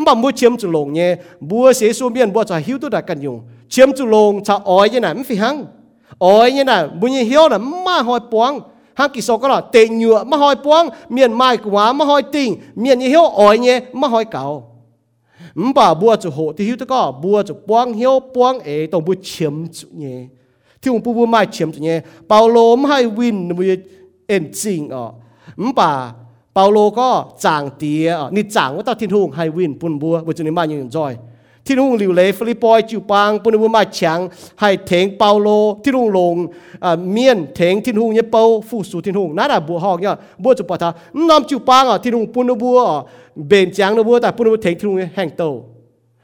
บ่มัวเชียมจุลงเนี่ยบัวเสียสูเมียนบัวจะหิวตัวดักกันอยู่เชียมจุลงชาอ้อยเนี่ยนะไม่ฟิหัง ôi, như này muốn như hiếu là ma hỏi buông. Hang kỳ số có là tệ nhựa ma hỏi buông, miền mai quá ma hỏi tình, miền như hiếu ôi như ma hỏi cầu mà bà bùa chủ hộ thì hiếu tức có, bùa chủ buông, hiếu buông ấy tổng bùa chiếm chủ nhé. Thì ông bùa mai chiếm chủ nhé. Bao lô mai win mùi em chính à mà bà rồi. ที่นุ่งหลิวเลยฟิลิปปอยจิวปังปุ่นบัวมาเฉียงให้เถงเปาโลที่นุ่งลงอ่าเมียนเถงที่นุ่งเนี่ยเปาฟูสูที่นุ่งนั่นแหละบัวหอกเนี่ยบัวจะปะทาน้ำจิวปังอ่ะที่นุ่งปุ่นบัวเบนจางนะบัวแต่ปุ่นบัวเถงที่นุ่งแห้งโต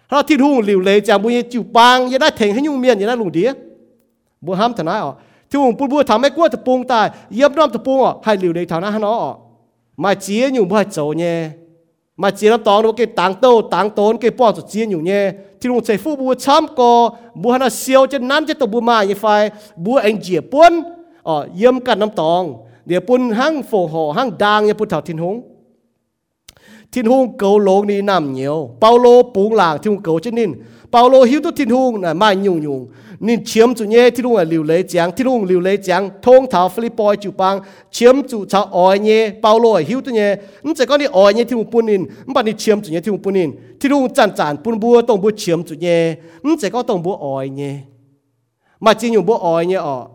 เราที่รุ่งหลิวเลยจากบุญจิวปางยังได้เถงให้ยุ่งเมียนยังได้ลุงเดียบัวห้ามทนายอ๋อที่รุ่งปุ่นบัวทำให้กลัวตะปูงตายเยี่ยมน้ำตะปูงอ๋อให้หลิวเลยทางนั้นให้น้ออ๋อมาเจียอยู่บ่ให้โจเนี่ย mà chỉ làm tòng nó cái tàng tàu tàng tốn, cái bỏ cho chiến nhiều nhé. Thì luôn chạy phụ bùa chăm co bùa hắn siêu trên nắn trên tàu bùa mai như phải. Bùa anh chia buôn ở ờ, yếm cả năm tòng. Để buôn hăng phổ họ hang đàng như bùa thảo thiên hùng thiên hung cầu lỗ ni nam nhiều. Bao lô búng làng thiên hung cầu chết nín. Bao lô hiếu tu thiên hung là mai nhung nhung. Nín chiếm chủ nhé thiên hung là liều lấy chàng. Thiên hung liều lấy chàng. Thông thảo Philippines chủ bang. Chiếm chủ cha ỏi nhé bao lô hiếu tu nhé nhưng chỉ có đi ỏi nhé thiên hung bún nín nhưng bạn đi chiếm chủ nhé thiên hung bún nín. Thiên hung chản chản bún bùa, tổng bùa chiếm chủ nhé nhưng chỉ có tổng bùa ỏi nhé mà chỉ nhung bùa ỏi nhé ọ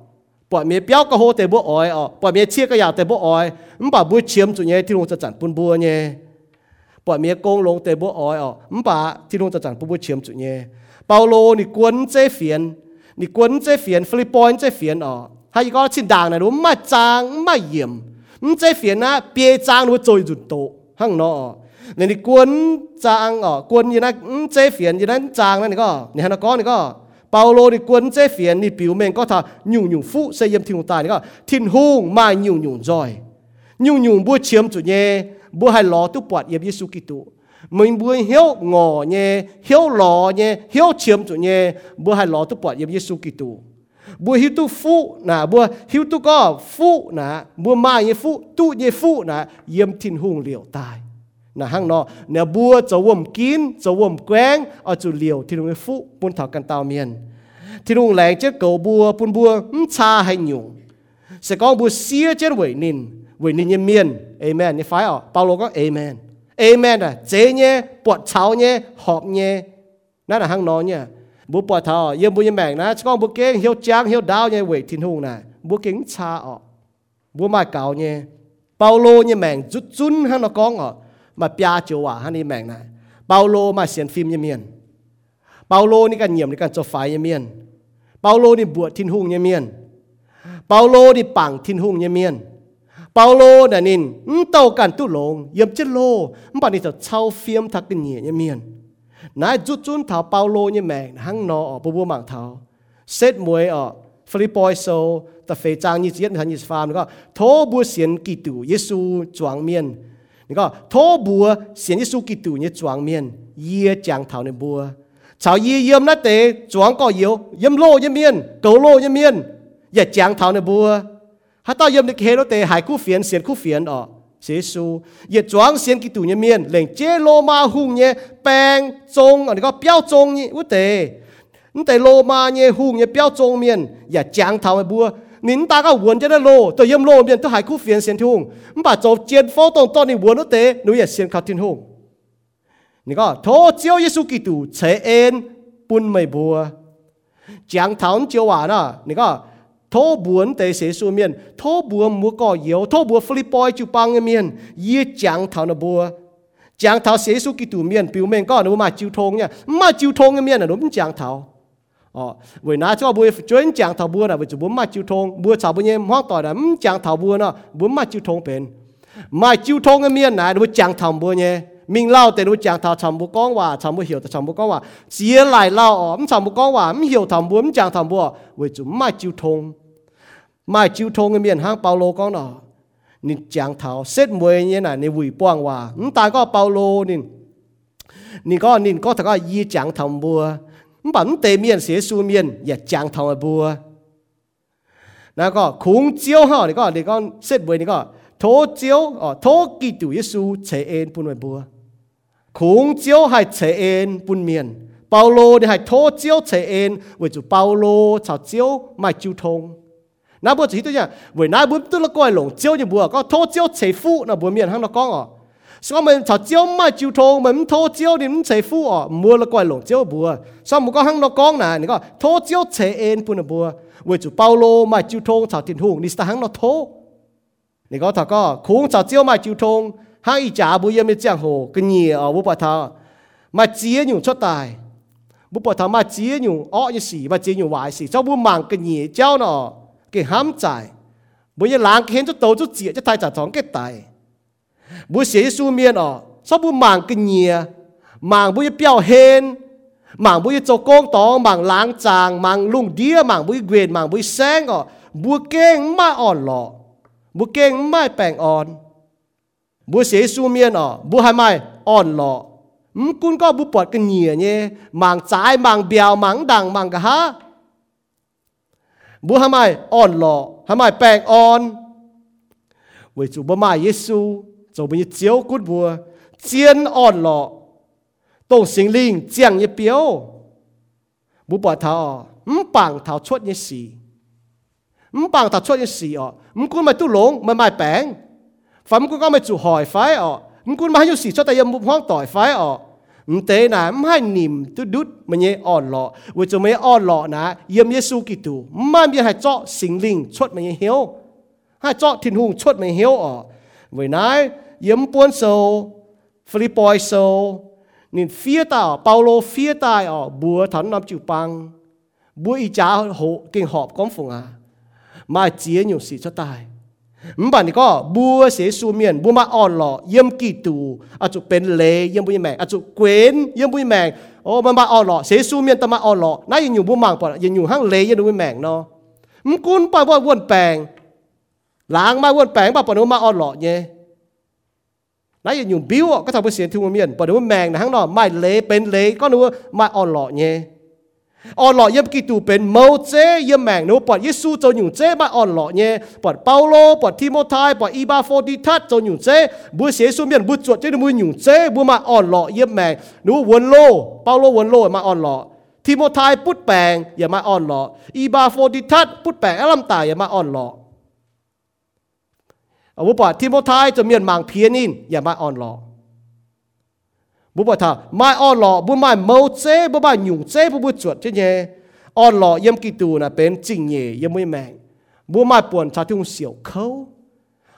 bọn mía béo cái hồ tế bố ỏi ọ bọn mía chia cái nhà tế bố ỏi nhưng bà bua chiếm chủ nhé thiên hung chản chản bún bua nhé ป่าบัวเชียมจุเนี่ยที่ลงจะจันปุ่นบัวเนี่ยปล่อยเมียกงลงเตบัวอ้อยอ๋อมป่าที่ลงจะจังปุ๊บเชียมจุเนี่ยเปาโลนี่กวนเจเฟียนนี่กวนเจเฟียนฟิลิปปอยเจเฟียนอ๋อให้ก็ชิ้นด่างนะรู้ไม่จางไม่เยี่ยมมเจเฟียนนะเปียจางรู้จอยจุดโตห้างนอนี่นี่กวนจางอ๋อกวนยี่นะเจเฟียนยี่นั้นจางนั่นนี่ก็นี่ฮะนะก็นี่ก็เปาโลนี่กวนเจเฟียนนี่ผิวเมงก็ทาหยุ่งหยุ่งฟุเสียมทิ้งตายนี่ก็ทิ้งหุ่งมาหยุ่งหยุ่งจอยหยุ่งหยุ่งบัวเชียมจุเนี่ย bữa hai lò tu bọt yếm Giêsu Kitô mình bữa hiếu ngò nhé hiếu lò nhé hiếu chiếm chủ nhé bữa hai lò tu bọt yếm Giêsu Kitô bữa hiếu tu phụ nà bữa hiếu tu có phụ nà bữa mai nhé phụ tu nhé phụ nà yếm thiên hùng liều tai nà hang nọ nè bữa cho wom kín cho wom quen ở chủ liều thiên hùng phụ buôn thảo căn tao miền. Thiên hùng lẹng chết cầu bùa bún bùa cha hay nhung sẽ có bùa xia chết vậy nín vì nên nhiên miền amen. Như phải ở Paulo có amen. Amen à chế nhé bọt cháu nhé họp nhé. Nó là hăng nói nhé bố bọt thọ yên bố yên mèng na con bố kế hiếu trang hiếu đau nhé quỷ thiên hùng này. Bố kính cha ở, bố mai cáo nhé. Paulo như mèng rút rút hăng nó con ở, mà pia chiều à hăng đi mèng này. Paulo mà xem phim như miền. Hùng như เปาโลนี่ปังทิ้นหุ่งเยเมียน เปาโลน่ะนินเต้ากันตุลงเยี่ยมเจโลมันปานนี้จะเช่าเฟียมทักกันเหนียเมียนนายจุดจุนเท้าเปาโลเนี่ยแม่งหังนอออกบัวมังเท้าเซตมวยออกฟิลิปปอยโซแต่เฟจางยี่เจียนทันยี่ฟาร์มก็โทบัวเสียนกิตูเยซูจวงเมียนนี่ก็โทบัวเสียนเยซูกิตูเนี่ยจวงเมียนเยี่ยจางเท้าในบัวชาวยี่เยี่ยมนัดเตะจวงก็เยี่ยวเยี่ยมโลเยี่ยมเมียนเกาโลเยี่ยมเมียนอย่าจางเท้าในบัว hát ta yếm được hết đó tệ hải cú phiền xiên cú phiền đó giê xu ye choáng xiên kí tù nhé miên lệnh chế lo ma hung nhé bèng trông anh có béo trông nhé út tệ nhưng tệ lo ma nhé hung nhé béo trông miên ya chàng thảo mà e bua. Nín ta có uốn cho nó lo, tôi yếm lo miên tôi hải cú phiền xiên thung. Bà cho chiến phó tổng to ni uốn út tệ nếu ya xiên khát thiên hung. Nhưng có thô chiếu giê xu kí tù chế en bun mày bua. Chàng thảo chiếu hòa đó nhưng có thô buồn tế sẽ su miền thô buồn mua cỏ yếu thô buồn Philippines chụp băng miền ye chẳng thảo nó bùa. Chẳng thảo sẽ su kỳ tù miền biểu miền có nó mà chịu thôn nha. Mà chịu thôn miền là nó cũng chẳng thảo. Ờ với ná cho bùa chuyên chẳng thảo bùa là với chú bùa mà chịu thôn. Bùa chảo bùa nhem hoang tỏi là chẳng thảo bùa nó bùa mà chịu thôn bền mà chịu thôn miền này nó chẳng thảo bùa nhé mình lao để nó chẳng thảo chẳng bùa con hòa chẳng bùa hiểu chẳng bùa con hòa. Chia lại lao ờ chẳng bùa con hòa hiểu thảo bùa chẳng thảo bùa. Với chú mà chịu thôn mai chiêu thong cái miền hang Paulo con nọ. Nên chẳng thảo xét mùi như này nên vui quang hòa nhưng ta có Paulo nên nên có nên có thật có y chẳng thảo bùa bản tề miền sẽ su miền và chẳng thảo bùa nà có khủng chiếu ha nị có nị có xét mùi nị có. Thố chiếu ở thố kỳ tử Giêsu chế en bùn bùa. Khủng chiếu hay chế en bùn miền? Paulo thì hay thố chiếu chế en. Với chú Paulo chào chiếu, mai chiêu thông na bùa chỉ tôi nhá với na bùa tôi là coi lồng chiếu như bùa có thô chiếu chế phu là bùa miền hăng nó con à sao mình thọ chiếu mà chịu thô, mình thô chiếu thì mình chế phu à mua là coi lồng chiếu bùa sao mình có hăng nó con nè nó có thô chiếu chế en bùa là bùa với chủ Paulo mà chịu thô thọ tiền hùng, đi sao hăng nó thô. Nó có thọ có khung thọ chiếu mà chịu thô hăng ý trả bùa yếm chẳng hồ cái nhì ở bùa bà thọ mà chia nhung cho tài. Bùa bà thọ mà chia nhung ọ như xì mà chia nhung vải xì. Cho bùa mảng cái nhì treo nó cái ham chạy bây giờ làng khiến cho tàu cho chìa cho thay trả thóng cái tài. Bữa xế xu miên ở, sau bữa mảng cái nhìa. Mảng bữa biểu hên. Mảng bữa cho công tỏ mảng láng chàng mảng lùng đĩa mảng bữa quyền mảng bữa sáng ở. Bữa keng mai on lọ. Bữa keng mai bèn on bữa xế xu miên ở bữa hai mai on lọ. มกุนก็บุปผดกันเหนียเนี่ยมังจายมังเบียวมังดังมังกะฮะ บัวหามายอ่อนหล่อหามายแปลงอ่อนเวจูบ่มาเยซูจงมีเจียวกุดบัวเจียนอ่อนหล่อตรงสิงลิงเจียงยเปียวบุปผาอืมปังเท้าชดยสีอืมปังเท้าชดยสีอ๋ออืมกูมาตู้หลงมาไม่แปลงฝันกูก็ไม่จู่หอยไฟอ๋ออืมกูมาอยู่สีชดแต่ยังมุมห้องต่อยไฟอ๋อ มเตนะมให้นิมตุดุดมันเยอ่อนหล่อว่าจะไม่อ่อนหล่อนะเยี่ยมเยซูกิตูมันเยให้เจาะสิงลิงชดมันเยเหียวให้เจาะทินหุงชดมันเหียวอ่อไว้นายเยี่ยมปวนโซฟิลิปอยโซนี่เฟียตาเปาโลเฟียตาอ่อบัวถันนำจิวปังบัวอีจ้าโหเก่งหอบก้มฝงอ่ะมาเจียอยู่สีชะตาย มบันก็บัวเสียสูเมียนบัวมาอ่อนหล่อเยี่ยมกี่ตูอาจจะเป็นเลเยี่ยมบุญแมงอาจจะเกวนเยี่ยมบุญแมงโอ้มันมาอ่อนหล่อเสียสูเมียนแต่มาอ่อนหล่อน่ายังอยู่บัวมังปอดยังอยู่ห้างเลเยี่ยมบุญแมงเนาะมึงกุนปอยว่าวนแปลงล้างมาวนแปลงป่ะปอดมาอ่อนหล่อเนี่ยน่ายังอยู่บิ้วก็ทำเป็นเสียงทุ่งเมียนปอดว่าแมงนะห้างนอไม่เลเป็นเลก็นึกว่ามาอ่อนหล่อเนี่ย ออนหล่อเยี่ยมกิตูเป็นโมาเจเยี่ยมแมงนูปอดเยซูจะอยู่เจมาออนหล่อเนี่ยปอดเปาโลปอดทิโมไทปอดอีบาโฟดิทัสจะอยู่เจบัวเสียสุเมียนบัวจวดเจนบัวอยู่เจบัวมาออนหล่อเยี่ยมแมงนูวนโลเปาโลวนโลมาออนหล่อทิโมไทพุทธแปงอย่ามาอ่อนหล่ออีบาโฟดิทัสพุทธแปงอลัมตาอย่ามาอ่อนหล่อเอาบุปผาทิโมไทจะเมียนมังเพียนินอย่ามาอ่อนหล่อ บุปผาไม่อ่อนหล่อบุไม่เมาเจบุไม่หยุ่งเจบุบุจวดเจเนี่ยอ่อนหล่อเยี่ยมกิตูนะเป็นจริงเย่ยังไม่แมงบุไม่ปวนชาทุ่งเสียวเขา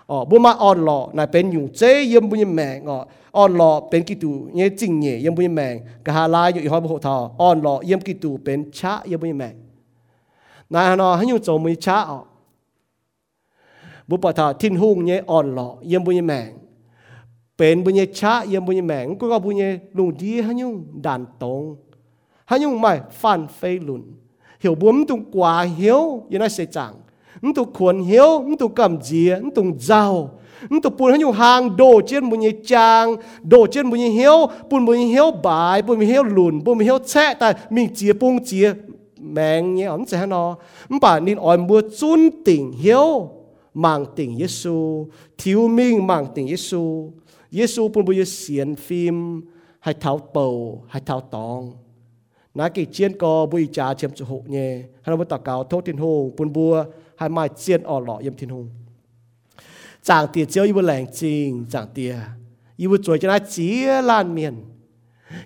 อ๋อบุไม่อ่อนหล่อนะเป็นหยุ่งเจยังไม่แมงอ๋ออ่อนหล่อเป็นกิตูเนี่ยจริงเย่ยังไม่แมงกะฮาลายอยู่อีห้องบุหทออ่อนหล่อเยี่ยมกิตูเป็นชะยังไม่แมงนายฮานอให้ยุ่งโจมือชะอ๋อบุปผาทิ้นหุ่งเนี่ยอ่อนหล่อยังไม่แมง เป็นบุญยชะยังบุญยแมงก็ก็บุญยลุงดีฮันยุงดันตรงฮันยุงไม่ฟันเฟลุนเหี่ยวบุ้มตุงกว่าเหี่ยวยังไงเสจังมตุขวนเหี่ยวมตุกำเจียมตุงเจ้ามตุปูนฮันยุงหางโดเจนบุญยจางโดเจนบุญยเหี่ยวปุนบุญยเหี่ยวบายปุนบุญยเหี่ยวหลุนปุนบุญยเหี่ยวแช่แต่มีเจียปุงเจียแมงเนี่ยอ๋อมจะฮะนอมป่านินอ่อนบัวจุนติ่งเหี่ยวมังติ่งเยซูทิวมิงมังติ่งเยซูเยซูปุ่นบุยเสียนฟิล์มให้เท้าเป่าให้เท้าตองนักกิเจียนก็บุยจ่าเชียมจุหกเนี่ยให้เราไปตักเกาโทษทินหงปุ่นบัวให้มาเจียนอ่อหล่อเยี่ยมทินหงจางเตียเจียวอยู่บนแหลงจริงจางเตียอยู่บนจวยจะได้เจีย Giêsu bùn bùi xiên phim, hay tháo bầu, hay tháo tòng. Nãy kỳ chiên có bùi trà chiếm chủ hộ nhé hay là tạo cáo thiên hồ bùn bùa, hay mai chiên ở lọ yếm thiên hồ chẳng tiền chiếu yêu lành trình chẳng tiền yêu chuối cho nó chia lan miền.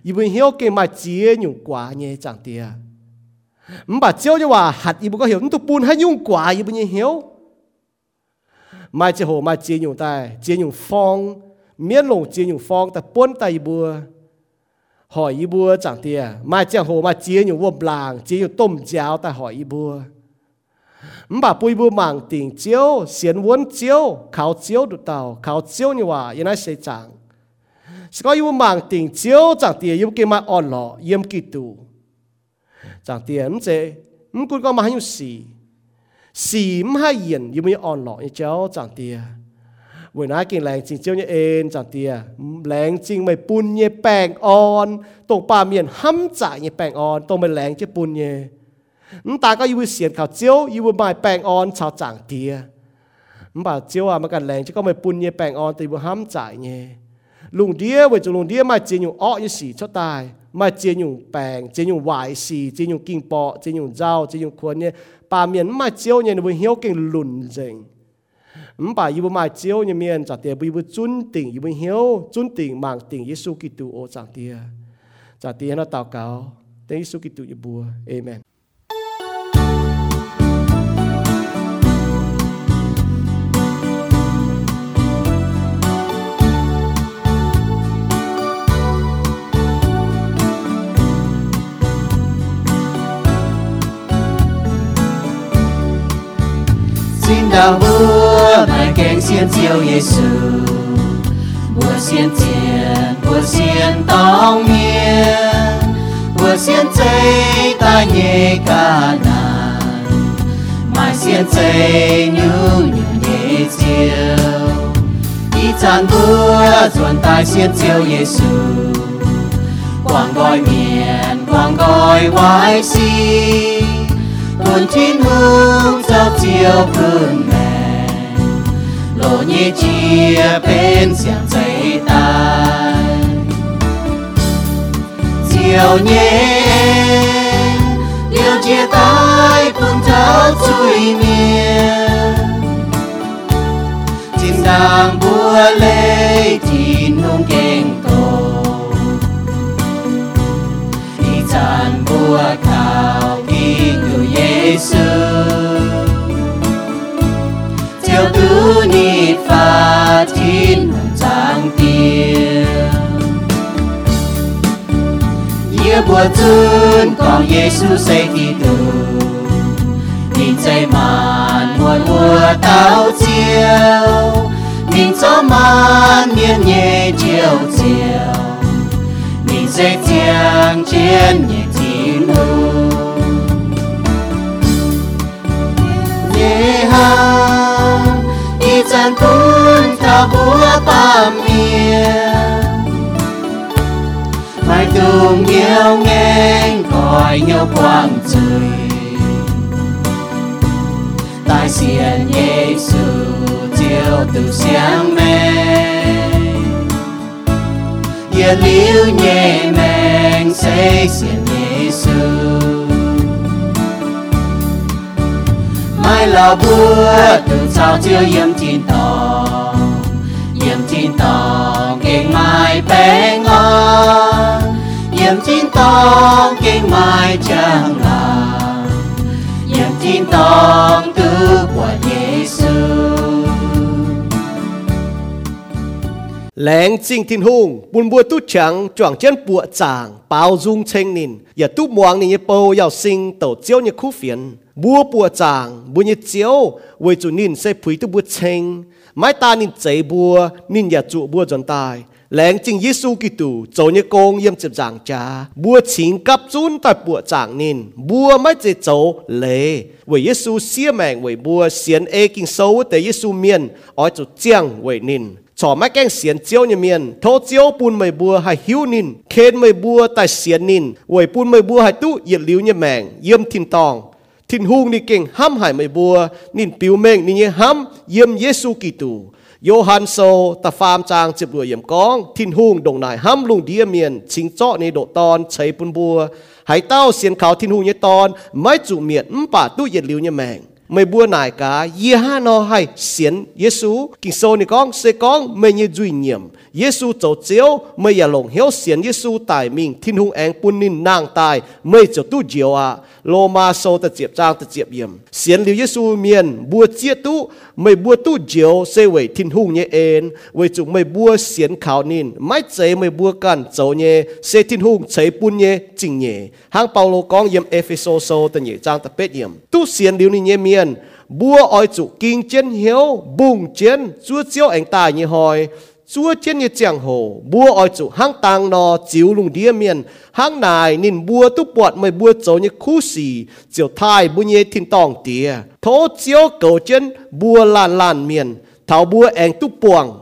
Yêu hiểu cái mà chia nhung quá nhé chẳng tiền mà bà chiếu cho hòa hạt yêu có hiểu tụt bùn hay nhung quá yêu nhé hiểu mai chỉ hồ mai chia nhung tai chia nhung phong miễn lồng chia nhung phong ta bốn tay bùa, hỏi y bùa chẳng tia mai chẳng hồ mà chia nhung vôm làng, chia nhung tôm cháo ta hỏi y bùa. Bà bùi bùa mảng tình chiếu xiên vốn chiếu khảo chiếu được tàu khảo chiếu như hòa, yên ai sẽ chẳng sẽ có yêu mảng tình chiếu, chẳng tia yêu kia mà on lọ yếm kỳ tù. Chẳng tia ấm chế ấm cũng có mà hay như xì xì mà hay yên yêu mới on lọ như cháu, chẳng tia เวันนั้นกินแรงจริงเจ้าเนี่ยเอ็นจังเตียแรงจริงไม่ปุ่นเนี่ยแปงอ่อนตรงป่าเมียนห้ำจ่ายเนี่ยแปงอ่อนตรงไม่แรงจะปุ่นเนี่ยนตาก็อยู่เสียนเขาเจียวอยู่ไม่แปงอ่อนชาวจังเตียมันบ่าเจียวอะมันกันแรงจะก็ไม่ปุ่นเนี่ยแปงอ่อนตีบุห้ำจ่ายเนี่ยลุงเดียเวจูลุงเดียมาเจีนอยู่อ้อยี่สี่ชดตาย mà chỉ dùng bèn chỉ dùng vải xì chỉ dùng kinh bọ chỉ dùng rau chỉ dùng khuôn nhé bà miền mà chiếu nhé nó hiếu kinh lùn dình 唔把伊不买招入面就啲不不尊定，伊不晓尊定盲定耶稣基督我就啲啊，就啲喺度祷告，等耶稣基督一步 ，Amen。xin đào mưa mai kèn xiên chiều Giêsu mùa xiên tiền mùa xiên tông miên mùa xiên chơi ta nhẹ cả nàn mai xiên chơi như như nhẹ chiều đi chăn mưa chuẩn tai xiên chiều Giêsu quang gọi miền quang gọi vái xin buồn thiên hương giao chiều cơn mẹ lộ nhẹ chia bên xiang dây tai chiều nhé điều chia tay buồn thao chui miên. Chim đang búa lê thiên hương kênh tổ. Đi chan búa Giêsu theo tu ni pha thiên hồng trang tiền. Yêu bùa chun con Giêsu say Kitô Nhìn chạy màn muôn mùa tao chiều. Nhìn gió màn miên nhẹ chiều chiều. Nhìn dây tiếng chiến nhẹ thiên hương nhẹ hàng đi chân cuốn ta búa ba miền mai tùng yêu nghe gọi nhau quang trời. Tại xiên Giêsu chiều từ sáng mê Yên liu nhẹ mèn xây xiên Giêsu mai là bữa từ sao chiều yếm thiên tòng, yếm thiên tòng, kinh mai bé ngon. Yếm thiên tòng, kinh mai chẳng là yếm thiên tòng từ của Giêsu แ lén chính thiên hùng buồn bùa tu chẳng chọn chân bùa chàng bao dung thanh nìn giờ tu muang nín bầu giàu sinh, tổ chiếu như khu phiền. Bùa bùa chàng bùa như chiếu, với chủ nìn sẽ phí tu bùa chênh. Mãi ta nìn chế bùa nìn giờ trụ bùa dọn tài. Lén chính Giêsu Kitô cho như công yếm chụp giảng cha bùa chính cấp chun tại bùa chàng nìn bùa mới chế cho lệ với Giêsu xia mèn với bùa xiên ê kinh sâu tế Giêsu miên ở chỗ chiang, với nìn ชอบไม่แกงเสียนเจียวเนี่ยเมียนโทเจียวปูนไม่บัวให้หิวนินเคนไม่บัวแต่เสียนนินอวยปูนไม่บัวให้ตู้เหยียดลิวเนี่ยแมงเยี่ยมทินตอง ทินฮูงนี่เก่งห้ำหายไม่บัว นินปิวเมงนี่เนี่ยห้ำเยี่ยมเยซูกิตูโยฮันโซตาฟามจางจิบรวยเยี่ยมกอง ทินฮุงดงนายห้ำลุงเดียเมียนชิงเจาะในโดตอนใช้ปูนบัวให้เต้าเสียนเขาทินฮุงเนี่ยตอน ไม่จุเมียนป่าตู้เย็นลิวเนี่ยแมง mày bua nải cả ye ha no hay xiên Giêsu kinh sâu ni con sẽ con mày như duy nhiệm. Giêsu tổ chiếu mày ya lòng hiếu xiên Giêsu tại mình. Thiên hùng anh quân nín nàng tài mày cho tu diệu à. Lô ma sâu ta chiệp trang ta chiệp yếm, xiên liu Giêsu miền bua chia tu. Mày bua tu diệu sẽ vậy thiên hùng nhé en vậy chúng mày bua xiên khảo nín. Mãi chế mày bua cản châu nhé sẽ thiên hùng chế bun nhé chính nhé hang Paulo con yếm Ephesos sâu ta nhé trang ta pet yếm, tu xiên liu ni nhé miền tiền bua oi chủ kinh chiến hiếu, bùng chiến, chúa chiếu anh ta như hỏi chúa chiến như chẳng hồ bua oi chủ hăng tàng nò chiếu lùng đĩa miền. Hăng nài nên bua tu bọt mới bua chỗ như khu xì, chiều thai bua nhé thìn tòng tía. Thố chiếu cầu chiến bua làn làn miền thảo bua anh tu buồng